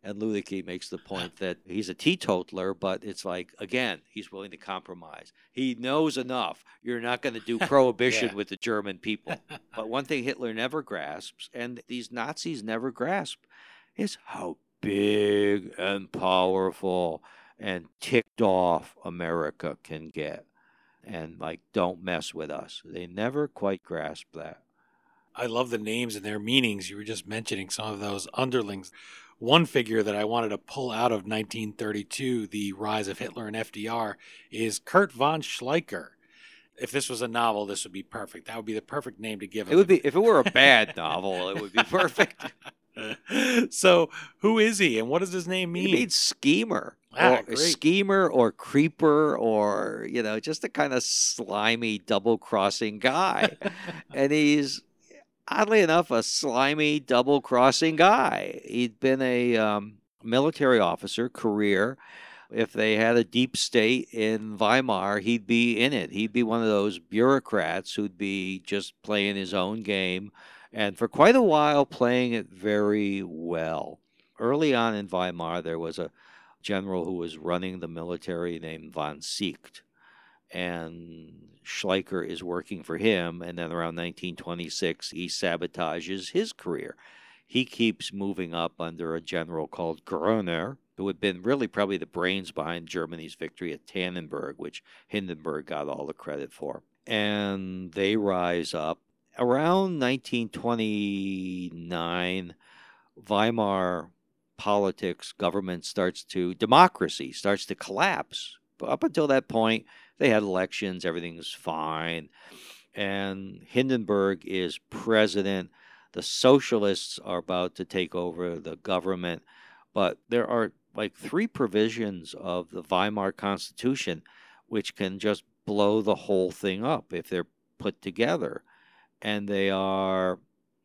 And Luedecke makes the point that he's a teetotaler, but it's like, again, he's willing to compromise. He knows enough. You're not going to do prohibition yeah. with the German people. but one thing Hitler never grasps, and these Nazis never grasp, is how big and powerful and ticked off America can get and like don't mess with us. They never quite grasp that. I love the names and their meanings. You were just mentioning some of those underlings. One figure that I wanted to pull out of 1932, the rise of Hitler and FDR, is Kurt von Schleicher. If this was a novel, this would be perfect. That would be the perfect name to give it. It would be if it were a bad novel, it would be perfect. so, who is he, and what does his name mean? He means schemer, ah, or schemer, or creeper, or you know, just a kind of slimy, double-crossing guy. and he's oddly enough a slimy, double-crossing guy. He'd been a um, military officer, career. If they had a deep state in Weimar, he'd be in it. He'd be one of those bureaucrats who'd be just playing his own game and for quite a while playing it very well. Early on in Weimar, there was a general who was running the military named von Seeckt, and Schleicher is working for him. And then around 1926, he sabotages his career. He keeps moving up under a general called Groener, who had been really probably the brains behind Germany's victory at Tannenberg, which Hindenburg got all the credit for. And they rise up around 1929, Weimar politics, government starts to, democracy starts to collapse. But up until that point, they had elections, everything's fine. And Hindenburg is president. The socialists are about to take over the government. But there are like three provisions of the Weimar Constitution which can just blow the whole thing up if they're put together and they are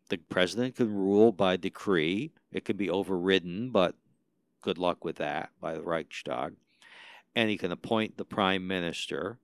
the president can rule by decree. It can be overridden, but good luck with that by the Reichstag. And he can appoint the prime minister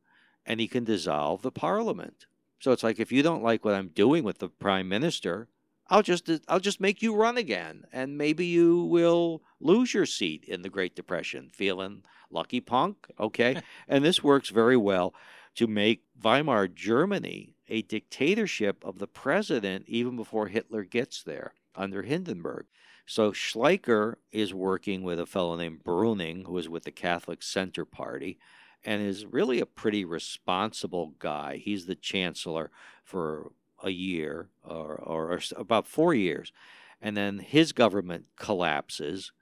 and he can dissolve the parliament. So it's like if you don't like what I'm doing with the prime minister, I'll just I'll just make you run again and maybe you will lose your seat in the Great Depression. Feeling lucky punk, okay? and this works very well to make Weimar Germany a dictatorship of the president even before Hitler gets there under Hindenburg. So Schleicher is working with a fellow named Brüning, who is with the Catholic Center Party, and is really a pretty responsible guy. He's the chancellor for a year or, or, or about four years. and then his government collapses.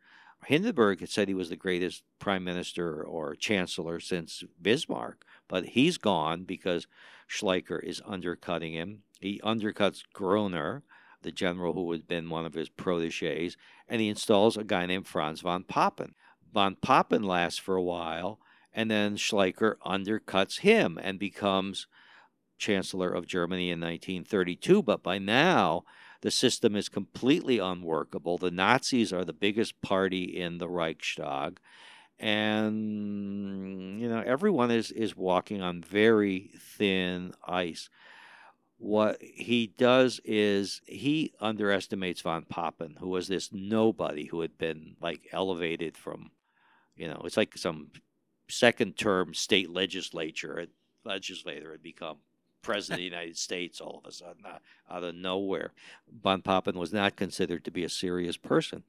Hindenburg had said he was the greatest prime minister or chancellor since Bismarck, but he's gone because Schleicher is undercutting him. He undercuts Groener, the general who had been one of his proteges, and he installs a guy named Franz von Papen. Von Papen lasts for a while, and then Schleicher undercuts him and becomes Chancellor of Germany in 1932. But by now, the system is completely unworkable. The Nazis are the biggest party in the Reichstag. And, you know, everyone is, is walking on very thin ice. What he does is he underestimates von Papen, who was this nobody who had been like elevated from, you know, it's like some second term state legislature legislator had become president of the United States all of a sudden uh, out of nowhere. Von Papen was not considered to be a serious person.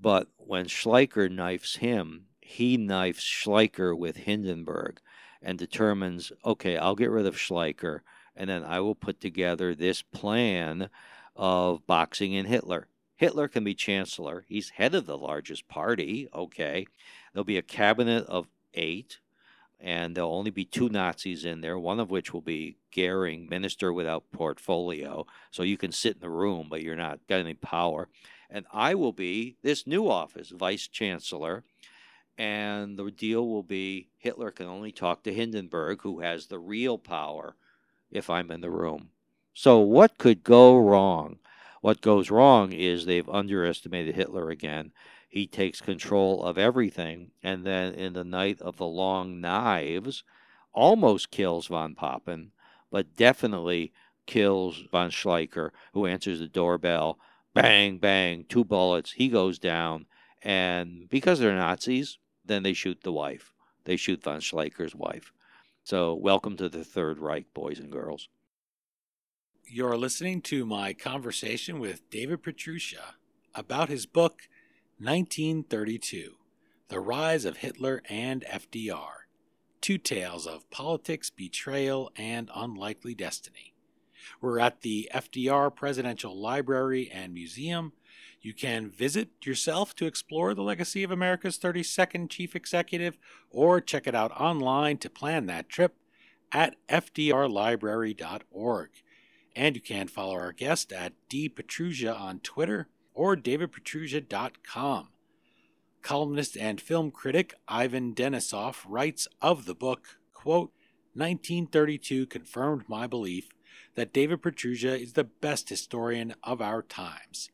But when Schleicher knifes him, he knifes Schleicher with Hindenburg and determines, okay, I'll get rid of Schleicher and then I will put together this plan of boxing in Hitler. Hitler can be chancellor. He's head of the largest party. Okay. There'll be a cabinet of eight and there'll only be two Nazis in there, one of which will be Goering, minister without portfolio. So you can sit in the room, but you're not got any power. And I will be this new office, vice chancellor. And the deal will be Hitler can only talk to Hindenburg, who has the real power, if I'm in the room. So what could go wrong? What goes wrong is they've underestimated Hitler again he takes control of everything. And then in the night of the long knives, almost kills von Papen, but definitely kills von Schleicher, who answers the doorbell. Bang, bang, two bullets. He goes down. And because they're Nazis, then they shoot the wife. They shoot von Schleicher's wife. So, welcome to the Third Reich, boys and girls. You're listening to my conversation with David Pietrusza about his book, 1932 The Rise of Hitler and FDR. Two tales of politics, betrayal, and unlikely destiny. We're at the FDR Presidential Library and Museum. You can visit yourself to explore the legacy of America's 32nd Chief Executive or check it out online to plan that trip at fdrlibrary.org. And you can follow our guest at dpietrusza on Twitter or davidpietrusza.com. Columnist and film critic Ivan Denisov writes of the book, quote, 1932 confirmed my belief that David Pietrusza is the best historian of our times.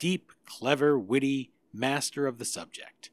Deep, clever, witty, master of the subject.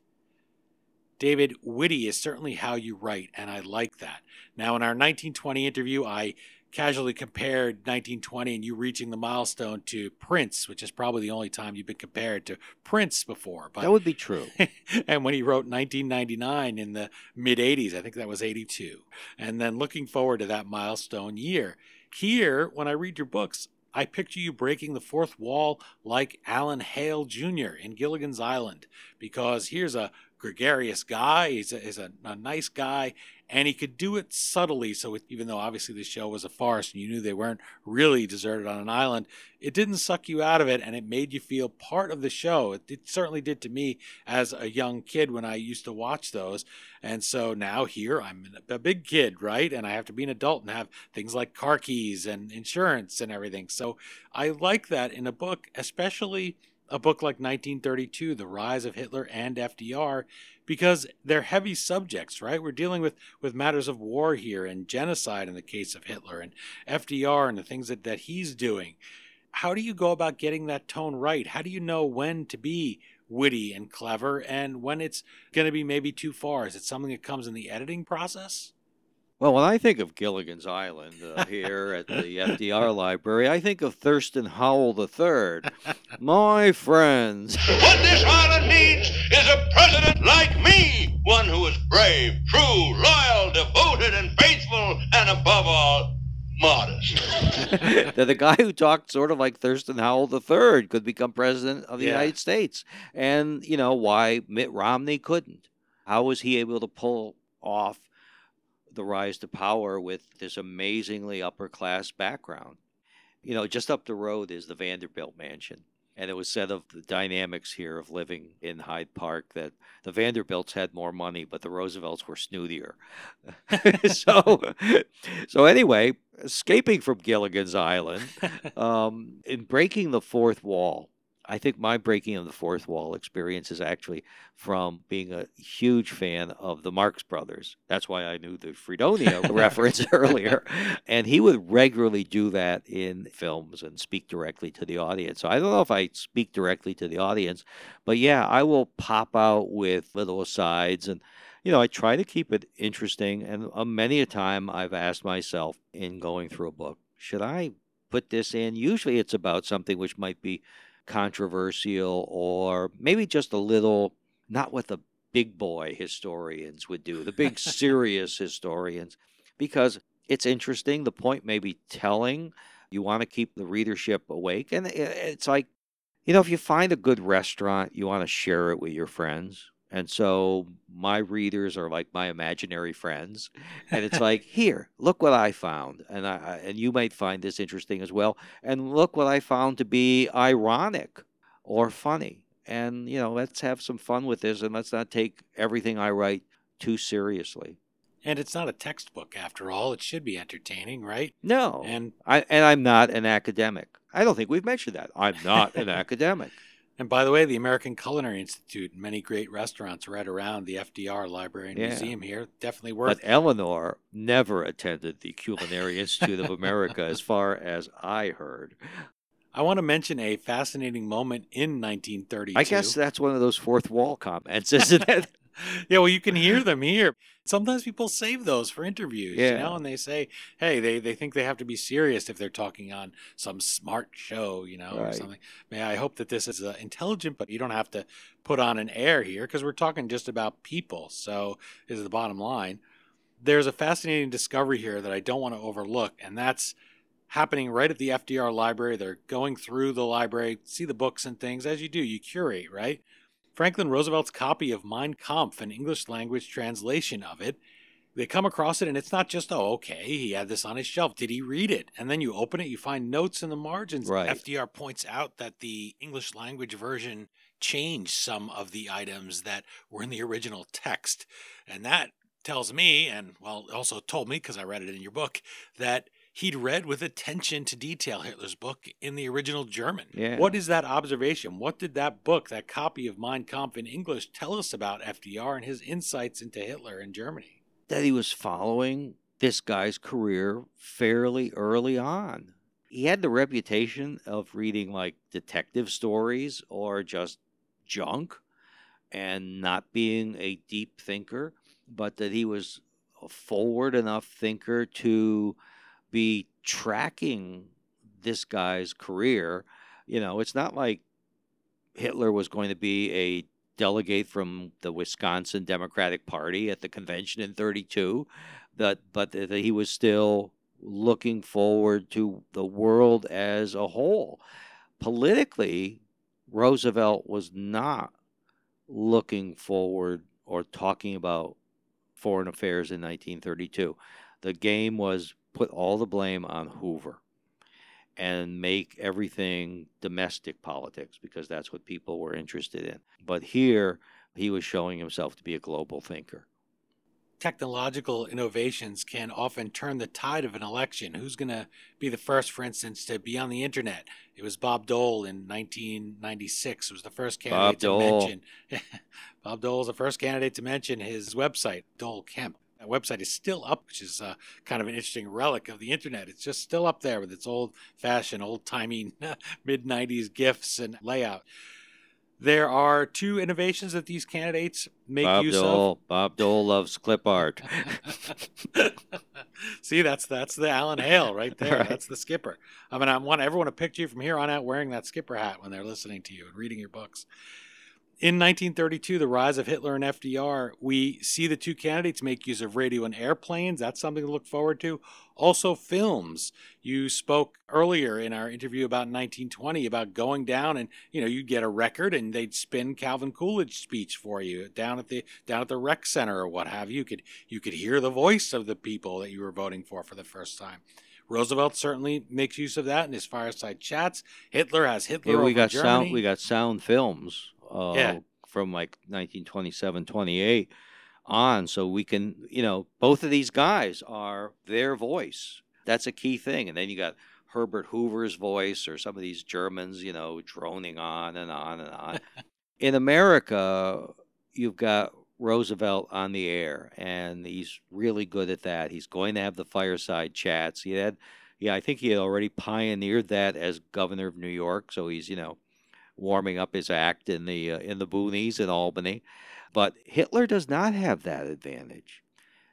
David, witty is certainly how you write, and I like that. Now, in our 1920 interview, I casually compared 1920 and you reaching the milestone to Prince, which is probably the only time you've been compared to Prince before. But that would be true. and when he wrote 1999 in the mid 80s, I think that was 82. And then looking forward to that milestone year. Here, when I read your books, I picture you breaking the fourth wall like Alan Hale Jr. in Gilligan's Island, because here's a gregarious guy. He's a, he's a, a nice guy, and he could do it subtly. So even though obviously the show was a farce and you knew they weren't really deserted on an island, it didn't suck you out of it, and it made you feel part of the show. It, it certainly did to me as a young kid when I used to watch those. And so now here I'm a big kid, right? And I have to be an adult and have things like car keys and insurance and everything. So I like that in a book, especially a book like 1932, The Rise of Hitler and FDR, because they're heavy subjects, right? We're dealing with, with matters of war here and genocide in the case of Hitler and FDR and the things that, that he's doing. How do you go about getting that tone right? How do you know when to be witty and clever and when it's going to be maybe too far? Is it something that comes in the editing process? Well, when I think of Gilligan's Island uh, here at the FDR Library, I think of Thurston Howell III. My friends. What this island needs is a president like me, one who is brave, true, loyal, devoted, and faithful, and above all, modest. that the guy who talked sort of like Thurston Howell III could become president of the yeah. United States. And, you know, why Mitt Romney couldn't. How was he able to pull off the rise to power with this amazingly upper class background. You know, just up the road is the Vanderbilt mansion. And it was said of the dynamics here of living in Hyde Park that the Vanderbilts had more money, but the Roosevelts were snootier. so, so anyway, escaping from Gilligan's Island, um, in breaking the fourth wall, I think my breaking of the fourth wall experience is actually from being a huge fan of the Marx Brothers. That's why I knew the Freedonia reference earlier. And he would regularly do that in films and speak directly to the audience. So I don't know if I speak directly to the audience, but yeah, I will pop out with little asides and you know, I try to keep it interesting. And uh, many a time I've asked myself in going through a book, should I put this in? Usually it's about something which might be controversial or maybe just a little not what the big boy historians would do, the big serious historians, because it's interesting. The point may be telling. You want to keep the readership awake. And eh, it's like, you know, if you find a good restaurant, you want to share it with your friends. And so my readers are like my imaginary friends. And it's like, here, look what I found. And I and you might find this interesting as well. And look what I found to be ironic or funny. And, you know, let's have some fun with this and let's not take everything I write too seriously. And it's not a textbook after all. It should be entertaining, right? No. And I and I'm not an academic. I don't think we've mentioned that. I'm not an academic. And by the way, the American Culinary Institute, many great restaurants right around the FDR Library and Yeah. Museum here, definitely worth. But Eleanor never attended the Culinary Institute of America, as far as I heard. I want to mention a fascinating moment in 1932. I guess that's one of those fourth wall comments, isn't it? yeah, well, you can hear them here. Sometimes people save those for interviews, you know, and they say, hey, they, they think they have to be serious if they're talking on some smart show, you know, or something. May I hope that this is uh, intelligent, but you don't have to put on an air here because we're talking just about people. So, is the bottom line. There's a fascinating discovery here that I don't want to overlook, and that's happening right at the FDR library. They're going through the library, see the books and things as you do, you curate, right? Franklin Roosevelt's copy of Mein Kampf, an English language translation of it. They come across it, and it's not just, oh, okay, he had this on his shelf. Did he read it? And then you open it, you find notes in the margins. Right. FDR points out that the English language version changed some of the items that were in the original text. And that tells me, and well, also told me because I read it in your book, that he'd read with attention to detail Hitler's book in the original German. Yeah. What is that observation? What did that book, that copy of Mein Kampf in English, tell us about FDR and his insights into Hitler in Germany? that he was following this guy's career fairly early on. He had the reputation of reading like detective stories or just junk and not being a deep thinker, but that he was a forward enough thinker to be tracking this guy's career. You know, it's not like Hitler was going to be a delegate from the Wisconsin Democratic Party at the convention in 32 that but that he was still looking forward to the world as a whole politically Roosevelt was not looking forward or talking about foreign affairs in 1932 the game was put all the blame on Hoover and make everything domestic politics because that's what people were interested in. But here, he was showing himself to be a global thinker. Technological innovations can often turn the tide of an election. Who's going to be the first, for instance, to be on the internet? It was Bob Dole in 1996. Was the first candidate Bob to Dole. mention. Bob Dole was the first candidate to mention his website, Dole Kemp. That website is still up, which is uh, kind of an interesting relic of the internet. It's just still up there with its old fashioned, old timey mid 90s gifs and layout. There are two innovations that these candidates make Bob use Dole, Bob Dole loves clip art. See, that's that's the Alan Hale right there. Right. That's the skipper. I mean, I want everyone to picture you from here on out wearing that skipper hat when they're listening to you and reading your books. In 1932, the rise of Hitler and FDR, we see the two candidates make use of radio and airplanes. That's something to look forward to. Also, films. You spoke earlier in our interview about 1920 about going down and you know you'd get a record and they'd spin Calvin Coolidge speech for you down at the down at the rec center or what have you. You could you could hear the voice of the people that you were voting for for the first time. Roosevelt certainly makes use of that in his fireside chats. Hitler has Hitler. Yeah, we got Germany. sound. We got sound films. Uh, Yeah. From like 1927, 28 on, so we can, you know, both of these guys are their voice. That's a key thing. And then you got Herbert Hoover's voice, or some of these Germans, you know, droning on and on and on. In America, you've got Roosevelt on the air, and he's really good at that. He's going to have the fireside chats. He had, yeah, I think he had already pioneered that as governor of New York, so he's you know warming up his act in the uh, in the boonies in Albany. But Hitler does not have that advantage.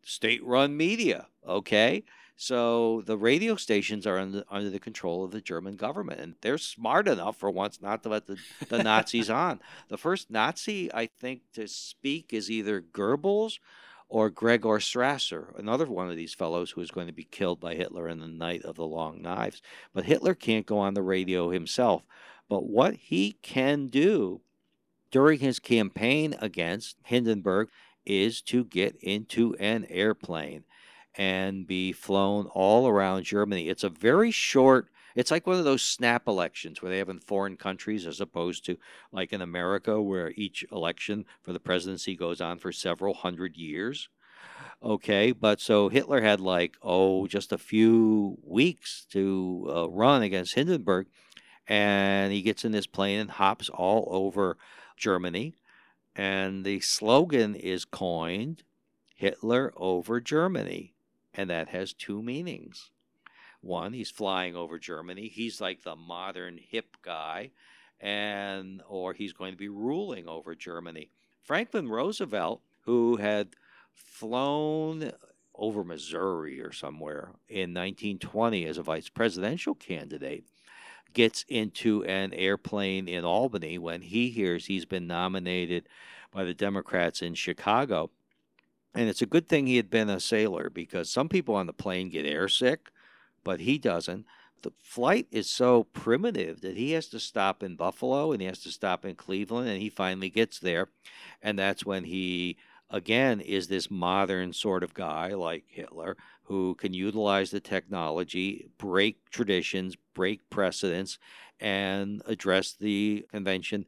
State-run media, okay. So the radio stations are under, under the control of the German government, and they're smart enough for once not to let the, the Nazis on. The first Nazi, I think, to speak is either Goebbels or Gregor Strasser, another one of these fellows who is going to be killed by Hitler in the Night of the Long Knives. But Hitler can't go on the radio himself. But what he can do during his campaign against Hindenburg is to get into an airplane and be flown all around Germany. It's a very short, it's like one of those snap elections where they have in foreign countries as opposed to like in America where each election for the presidency goes on for several hundred years. Okay, but so Hitler had like, oh, just a few weeks to uh, run against Hindenburg, and he gets in this plane and hops all over Germany. And the slogan is coined Hitler over Germany. And that has two meanings. One, he's flying over Germany. He's like the modern hip guy, and or he's going to be ruling over Germany. Franklin Roosevelt, who had flown over Missouri or somewhere in 1920 as a vice presidential candidate, gets into an airplane in Albany when he hears he's been nominated by the Democrats in Chicago. And it's a good thing he had been a sailor because some people on the plane get airsick, but he doesn't. The flight is so primitive that he has to stop in Buffalo and he has to stop in Cleveland, and he finally gets there. And that's when he, again, is this modern sort of guy like Hitler who can utilize the technology, break traditions, break precedents, and address the convention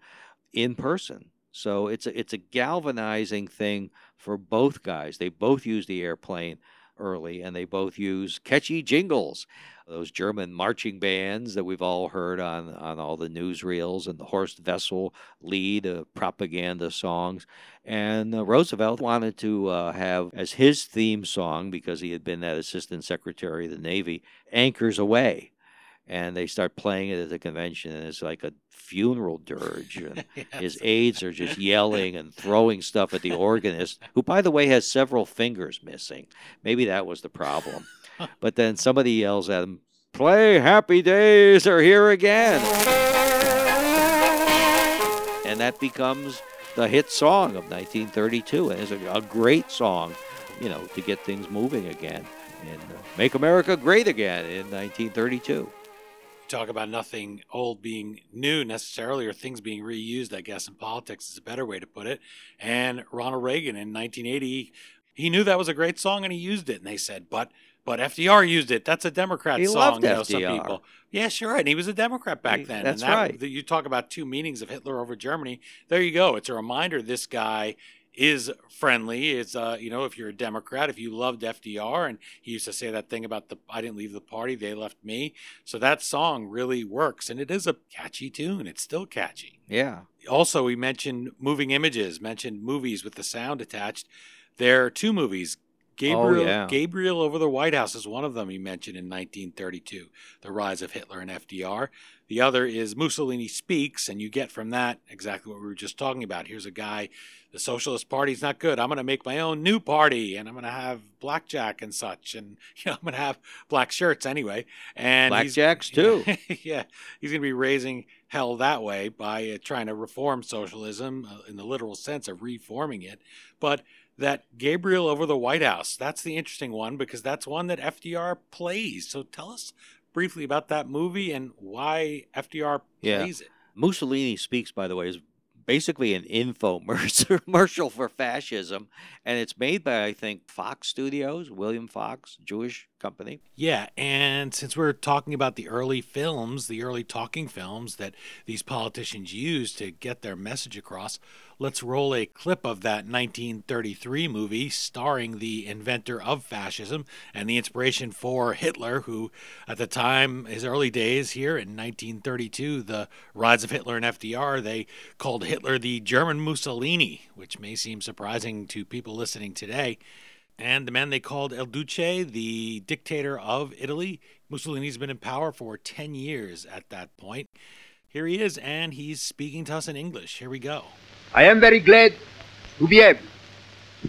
in person. So it's a, it's a galvanizing thing for both guys. They both use the airplane early, and they both use catchy jingles. Those German marching bands that we've all heard on, on all the newsreels and the Horst Wessel Lied uh, propaganda songs. And uh, Roosevelt wanted to uh, have as his theme song, because he had been that assistant secretary of the Navy, Anchors Aweigh and they start playing it at the convention, and it's like a funeral dirge. And his aides are just yelling and throwing stuff at the organist, who, by the way, has several fingers missing. Maybe that was the problem. But then somebody yells at him, "Play Happy Days Are Here Again," and that becomes the hit song of 1932, and it's a, a great song, you know, to get things moving again and uh, make America great again in 1932 talk about nothing old being new necessarily or things being reused, I guess, in politics is a better way to put it. And Ronald Reagan in 1980, he knew that was a great song and he used it. And they said, but but FDR used it. That's a Democrat he song. You know, FDR. some people. Yeah, sure. And he was a Democrat back He- then. that's and that, right. You talk about two meanings of Hitler over Germany. There you go. It's a reminder this guy is friendly. It's uh, you know, if you're a Democrat, if you loved FDR, and he used to say that thing about the I didn't leave the party, they left me. So that song really works, and it is a catchy tune. It's still catchy. Yeah. Also, we mentioned moving images, mentioned movies with the sound attached. There are two movies. Gabriel, Oh, yeah. Gabriel over the White House is one of them. He mentioned in 1932, The Rise of Hitler and FDR. The other is Mussolini Speaks, and you get from that exactly what we were just talking about. Here's a guy, the Socialist Party's not good. I'm going to make my own new party, and I'm going to have blackjack and such, and you know, I'm going to have black shirts anyway. And Blackjacks, too. yeah, he's going to be raising hell that way by uh, trying to reform socialism uh, in the literal sense of reforming it. But that Gabriel over the White House, that's the interesting one because that's one that FDR plays. So tell us briefly about that movie and why FDR Yeah. plays it. Mussolini Speaks, by the way, is basically an infomercial for fascism, and it's made by I think Fox Studios, William Fox, Jewish company. Yeah, and since we're talking about the early films, the early talking films that these politicians used to get their message across, let's roll a clip of that 1933 movie starring the inventor of fascism and the inspiration for Hitler, who at the time, his early days here in 1932, the rise of Hitler and FDR, they called Hitler the German Mussolini, which may seem surprising to people listening today and the man they called El Duce, the dictator of Italy. Mussolini's been in power for 10 years at that point. Here he is, and he's speaking to us in English. Here we go. I am very glad to be able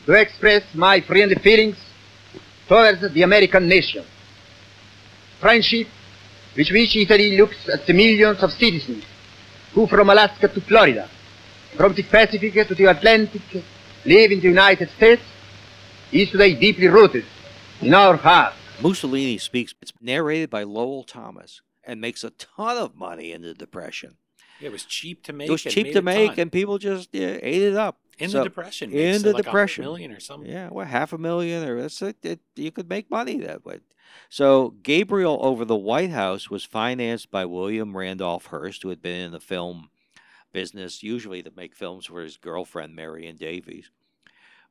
to express my friendly feelings towards the American nation. Friendship with which Italy looks at the millions of citizens who from Alaska to Florida, from the Pacific to the Atlantic, live in the United States is today deeply rooted in our hearts. Mussolini speaks, it's narrated by Lowell Thomas and makes a ton of money in the Depression. Yeah, it was cheap to make. It was cheap to make, and people just yeah, ate it up. In So- the Depression. in the like a Depression. million or something. Yeah, well, half a million, or that's it, it, you could make money that way. So Gabriel over the White House was financed by William Randolph Hearst, who had been in the film business, usually to make films for his girlfriend Marion Davies.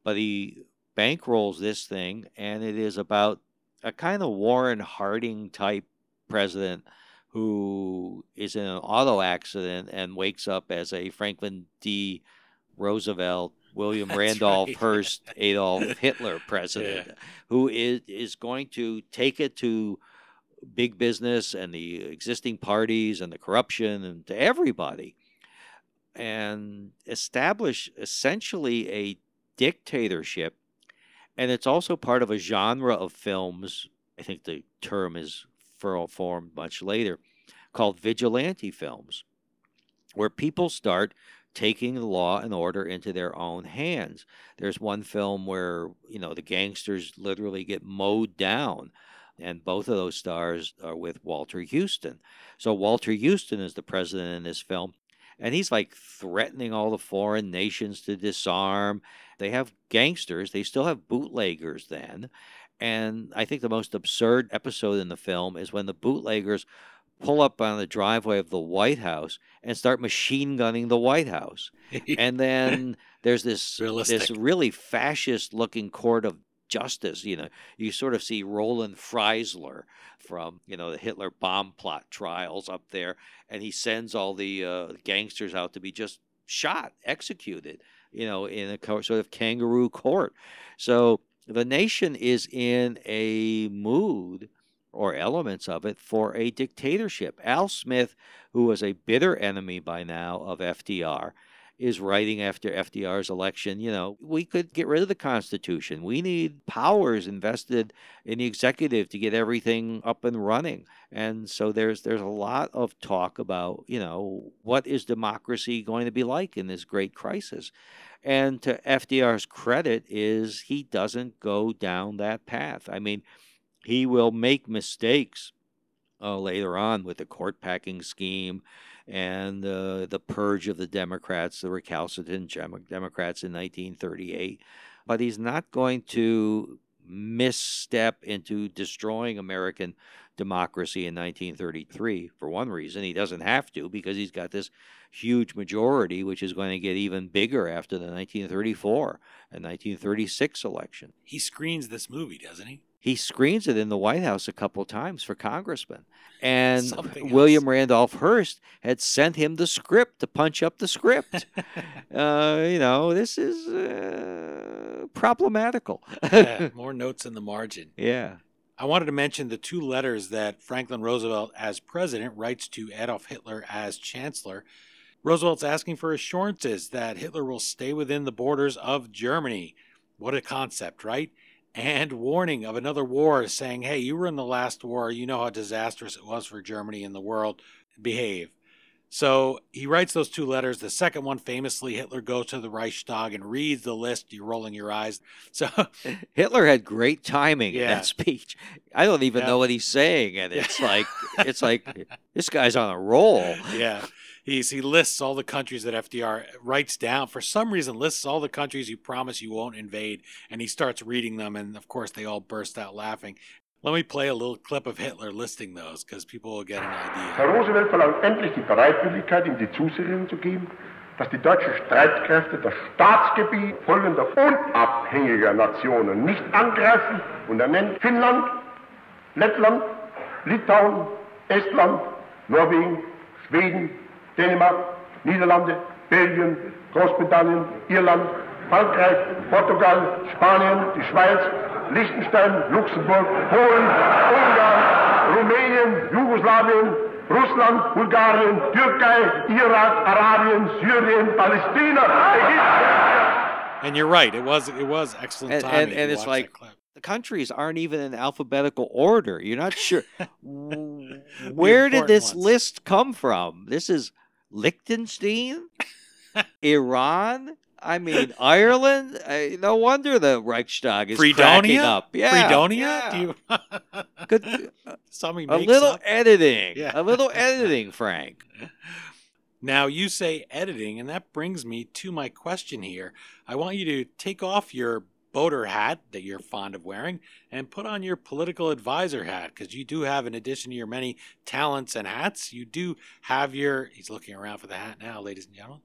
But he bankrolls this thing, and it is about a kind of Warren Harding type president who is in an auto accident and wakes up as a Franklin D. Roosevelt, William That's Randolph right. Hearst, Adolf Hitler president, who is is going to take it to big business and the existing parties and the corruption and to everybody and establish essentially a dictatorship and it's also part of a genre of films i think the term is formed much later called vigilante films where people start taking the law and order into their own hands there's one film where you know the gangsters literally get mowed down and both of those stars are with Walter Huston. So Walter Huston is the president in this film, and he's like threatening all the foreign nations to disarm. They have gangsters, they still have bootleggers then. And I think the most absurd episode in the film is when the bootleggers pull up on the driveway of the White House and start machine gunning the White House. And then there's this this really fascist looking court of justice. You know, you sort of see Roland Freisler from you know the Hitler bomb plot trials up there, and he sends all the uh, gangsters out to be just shot, executed. You know, in a sort of kangaroo court. So the nation is in a mood or elements of it for a dictatorship. Al Smith, who was a bitter enemy by now of FDR, is writing after FDR's election, you know, we could get rid of the Constitution. We need powers invested in the executive to get everything up and running. And so there's there's a lot of talk about, you know, what is democracy going to be like in this great crisis? And to FDR's credit is he doesn't go down that path. I mean, he will make mistakes uh, later on with the court packing scheme and uh, the purge of the Democrats, the recalcitrant Democrats in 1938. But he's not going to misstep into destroying American democracy in 1933 for one reason. He doesn't have to because he's got this huge majority, which is going to get even bigger after the 1934 and 1936 election. he screens this movie, doesn't he? He screens it in the White House a couple times for congressmen. And William. Randolph Hearst had sent him the script to punch up the script. uh, you know, this is uh, problematical. Yeah, more notes in the margin. yeah. I wanted to mention the two letters that Franklin Roosevelt, as president, writes to Adolf Hitler as chancellor. Roosevelt's asking for assurances that Hitler will stay within the borders of Germany. What a concept, right? And warning of another war, saying, hey, you were in the last war. You know how disastrous it was for Germany and the world. Behave. So he writes those two letters. The second one, famously, Hitler goes to the Reichstag and reads the list. You're rolling your eyes. So Hitler had great timing in that speech. I don't even Yeah. know what he's saying, and it's like it's like this guy's on a roll. yeah. He's, he lists all the countries that FDR writes down. For some reason, lists all the countries you promise you won't invade, and he starts reading them. And of course, they all burst out laughing. Let me play a little clip of Hitler listing those because people will get an idea. Herr Roosevelt verlangt endlich die Bereitwilligkeit, ihm die Zusicherung zu geben, dass die deutschen Streitkräfte das Staatsgebiet folgender unabhängiger Nationen nicht angreifen und er nennt Finnland, Lettland, Litauen, Estland, Norwegen, Schweden, Dänemark, Niederlande, Belgien, Großbritannien, Irland, Frankreich, Portugal, Spanien, die Schweiz, Liechtenstein, Luxemburg, Polen, Ungarn, Rumänien, Jugoslawien, Russland, Bulgarien, Türkei, Irak, Arabien, Syrien, Palästina, Ägypten. And you're right. It was it was excellent And- timing. and- to and it's watch like- that clip. the countries aren't even in alphabetical order. You're not sure where did this ones. list come from. This is Liechtenstein, Iran. I mean, Ireland. Uh, no wonder the Reichstag is cracking Freedonia? up. Yeah, Freedonia? yeah. Do you Good, something a little up? editing. Yeah. A little editing, Frank. Now you say editing, and that brings me to my question here. I want you to take off your boater hat that you're fond of wearing and put on your political advisor hat because you do have, in addition to your many talents and hats, you do have your. He's looking around for the hat now, ladies and gentlemen.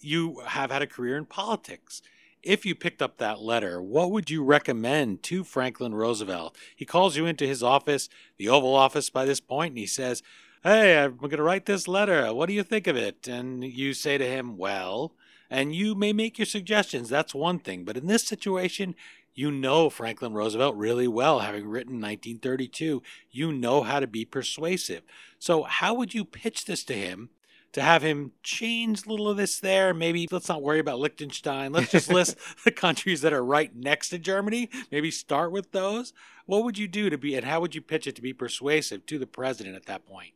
You have had a career in politics. If you picked up that letter, what would you recommend to Franklin Roosevelt? He calls you into his office, the Oval Office by this point, and he says, Hey, I'm going to write this letter. What do you think of it? And you say to him, Well, and you may make your suggestions. That's one thing. But in this situation, you know Franklin Roosevelt really well, having written 1932. You know how to be persuasive. So, how would you pitch this to him to have him change a little of this there? Maybe let's not worry about Liechtenstein. Let's just list the countries that are right next to Germany. Maybe start with those. What would you do to be, and how would you pitch it to be persuasive to the president at that point?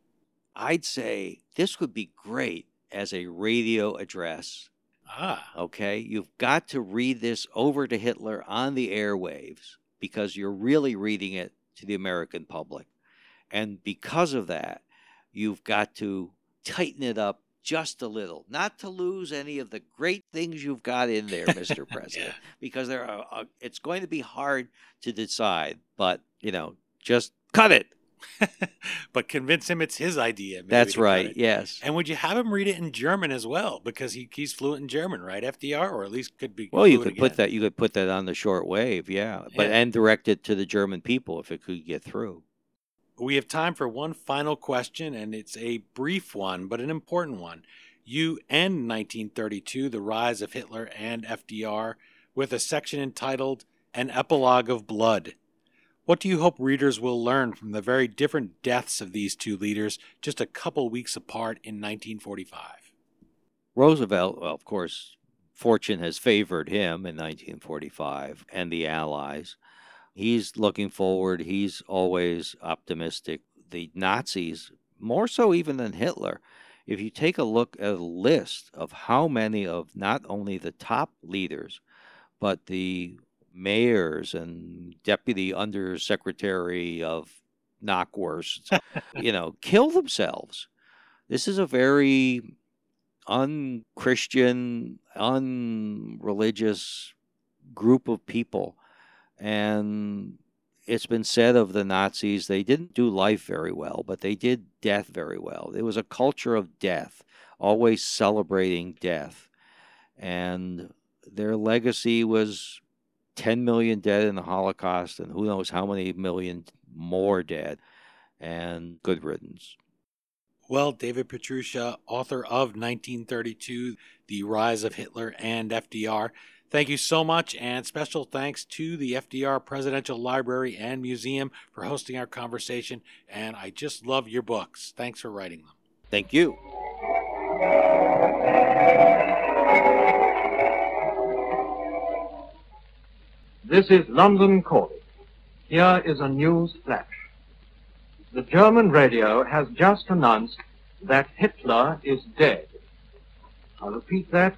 I'd say this would be great as a radio address. Ah, Okay, you've got to read this over to Hitler on the airwaves because you're really reading it to the American public. And because of that, you've got to tighten it up just a little, not to lose any of the great things you've got in there, Mr. President, because there are uh, it's going to be hard to decide, but you know, just cut it. but convince him it's his idea. maybe, That's right. Yes. And would you have him read it in German as well? Because he, he's fluent in German, right? FDR, or at least could be. Well, you could put that. You could put that on the short wave, yeah, but Yeah. and direct it to the German people if it could get through. We have time for one final question, and it's a brief one, but an important one. You end 1932, The Rise of Hitler and FDR, with a section entitled An Epilogue of Blood. What do you hope readers will learn from the very different deaths of these two leaders just a couple weeks apart in 1945? Roosevelt, well, of course, fortune has favored him in 1945 and the Allies. He's looking forward. He's always optimistic. The Nazis, more so even than Hitler, if you take a look at a list of how many of not only the top leaders, but the mayors and deputy undersecretary of knockwursts, you know, kill themselves. This is a very unchristian, unreligious group of people. And it's been said of the Nazis, they didn't do life very well, but they did death very well. It was a culture of death, always celebrating death. And their legacy was 10 million dead in the Holocaust, and who knows how many million more dead. And good riddance. Well, David Pietrusza, author of 1932, The Rise of Hitler and FDR, thank you so much, and special thanks to the FDR Presidential Library and Museum for hosting our conversation. And I just love your books. Thanks for writing them. Thank you. This is London calling. Here is a news flash. The German radio has just announced that Hitler is dead. I'll repeat that.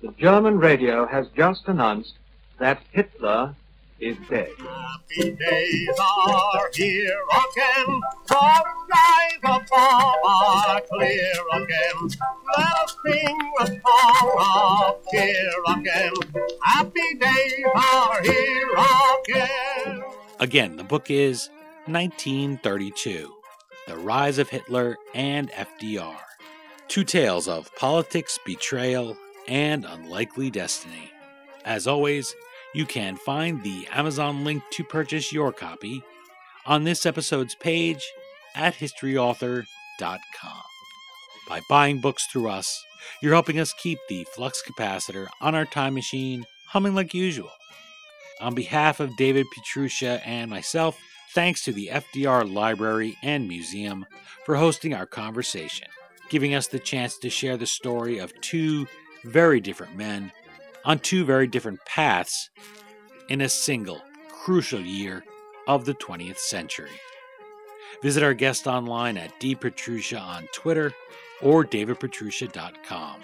The German radio has just announced that Hitler is dead. Happy days are here again. The skies above are clear again. Let us sing a song of cheer again. Happy days are here again. Again, the book is 1932 The Rise of Hitler and FDR. Two tales of politics, betrayal, and unlikely destiny. As always, you can find the Amazon link to purchase your copy on this episode's page at historyauthor.com. By buying books through us, you're helping us keep the flux capacitor on our time machine humming like usual. On behalf of David Pietrusza and myself, thanks to the FDR Library and Museum for hosting our conversation, giving us the chance to share the story of two very different men on two very different paths in a single crucial year of the 20th century. Visit our guest online at dpietrusza on Twitter or davidpietrusza.com.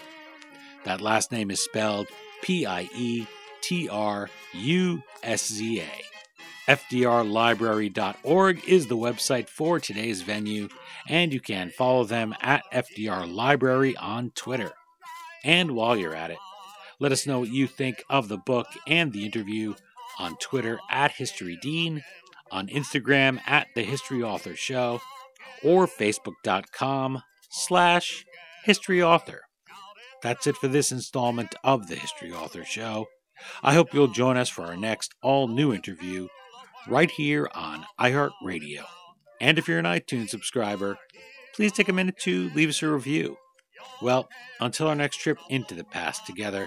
That last name is spelled P I E T R U S Z A. FDRlibrary.org is the website for today's venue, and you can follow them at FDR Library on Twitter. And while you're at it, let us know what you think of the book and the interview on Twitter at History Dean, on Instagram at The History Author Show, or Facebook.com slash History Author. That's it for this installment of The History Author Show. I hope you'll join us for our next all new interview right here on iHeartRadio. And if you're an iTunes subscriber, please take a minute to leave us a review. Well, until our next trip into the past together,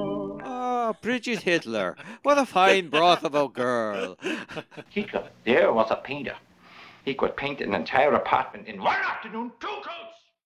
Bridget Hitler. What a fine broth of a girl. Hitler, there was a painter. He could paint an entire apartment in one afternoon, too cold.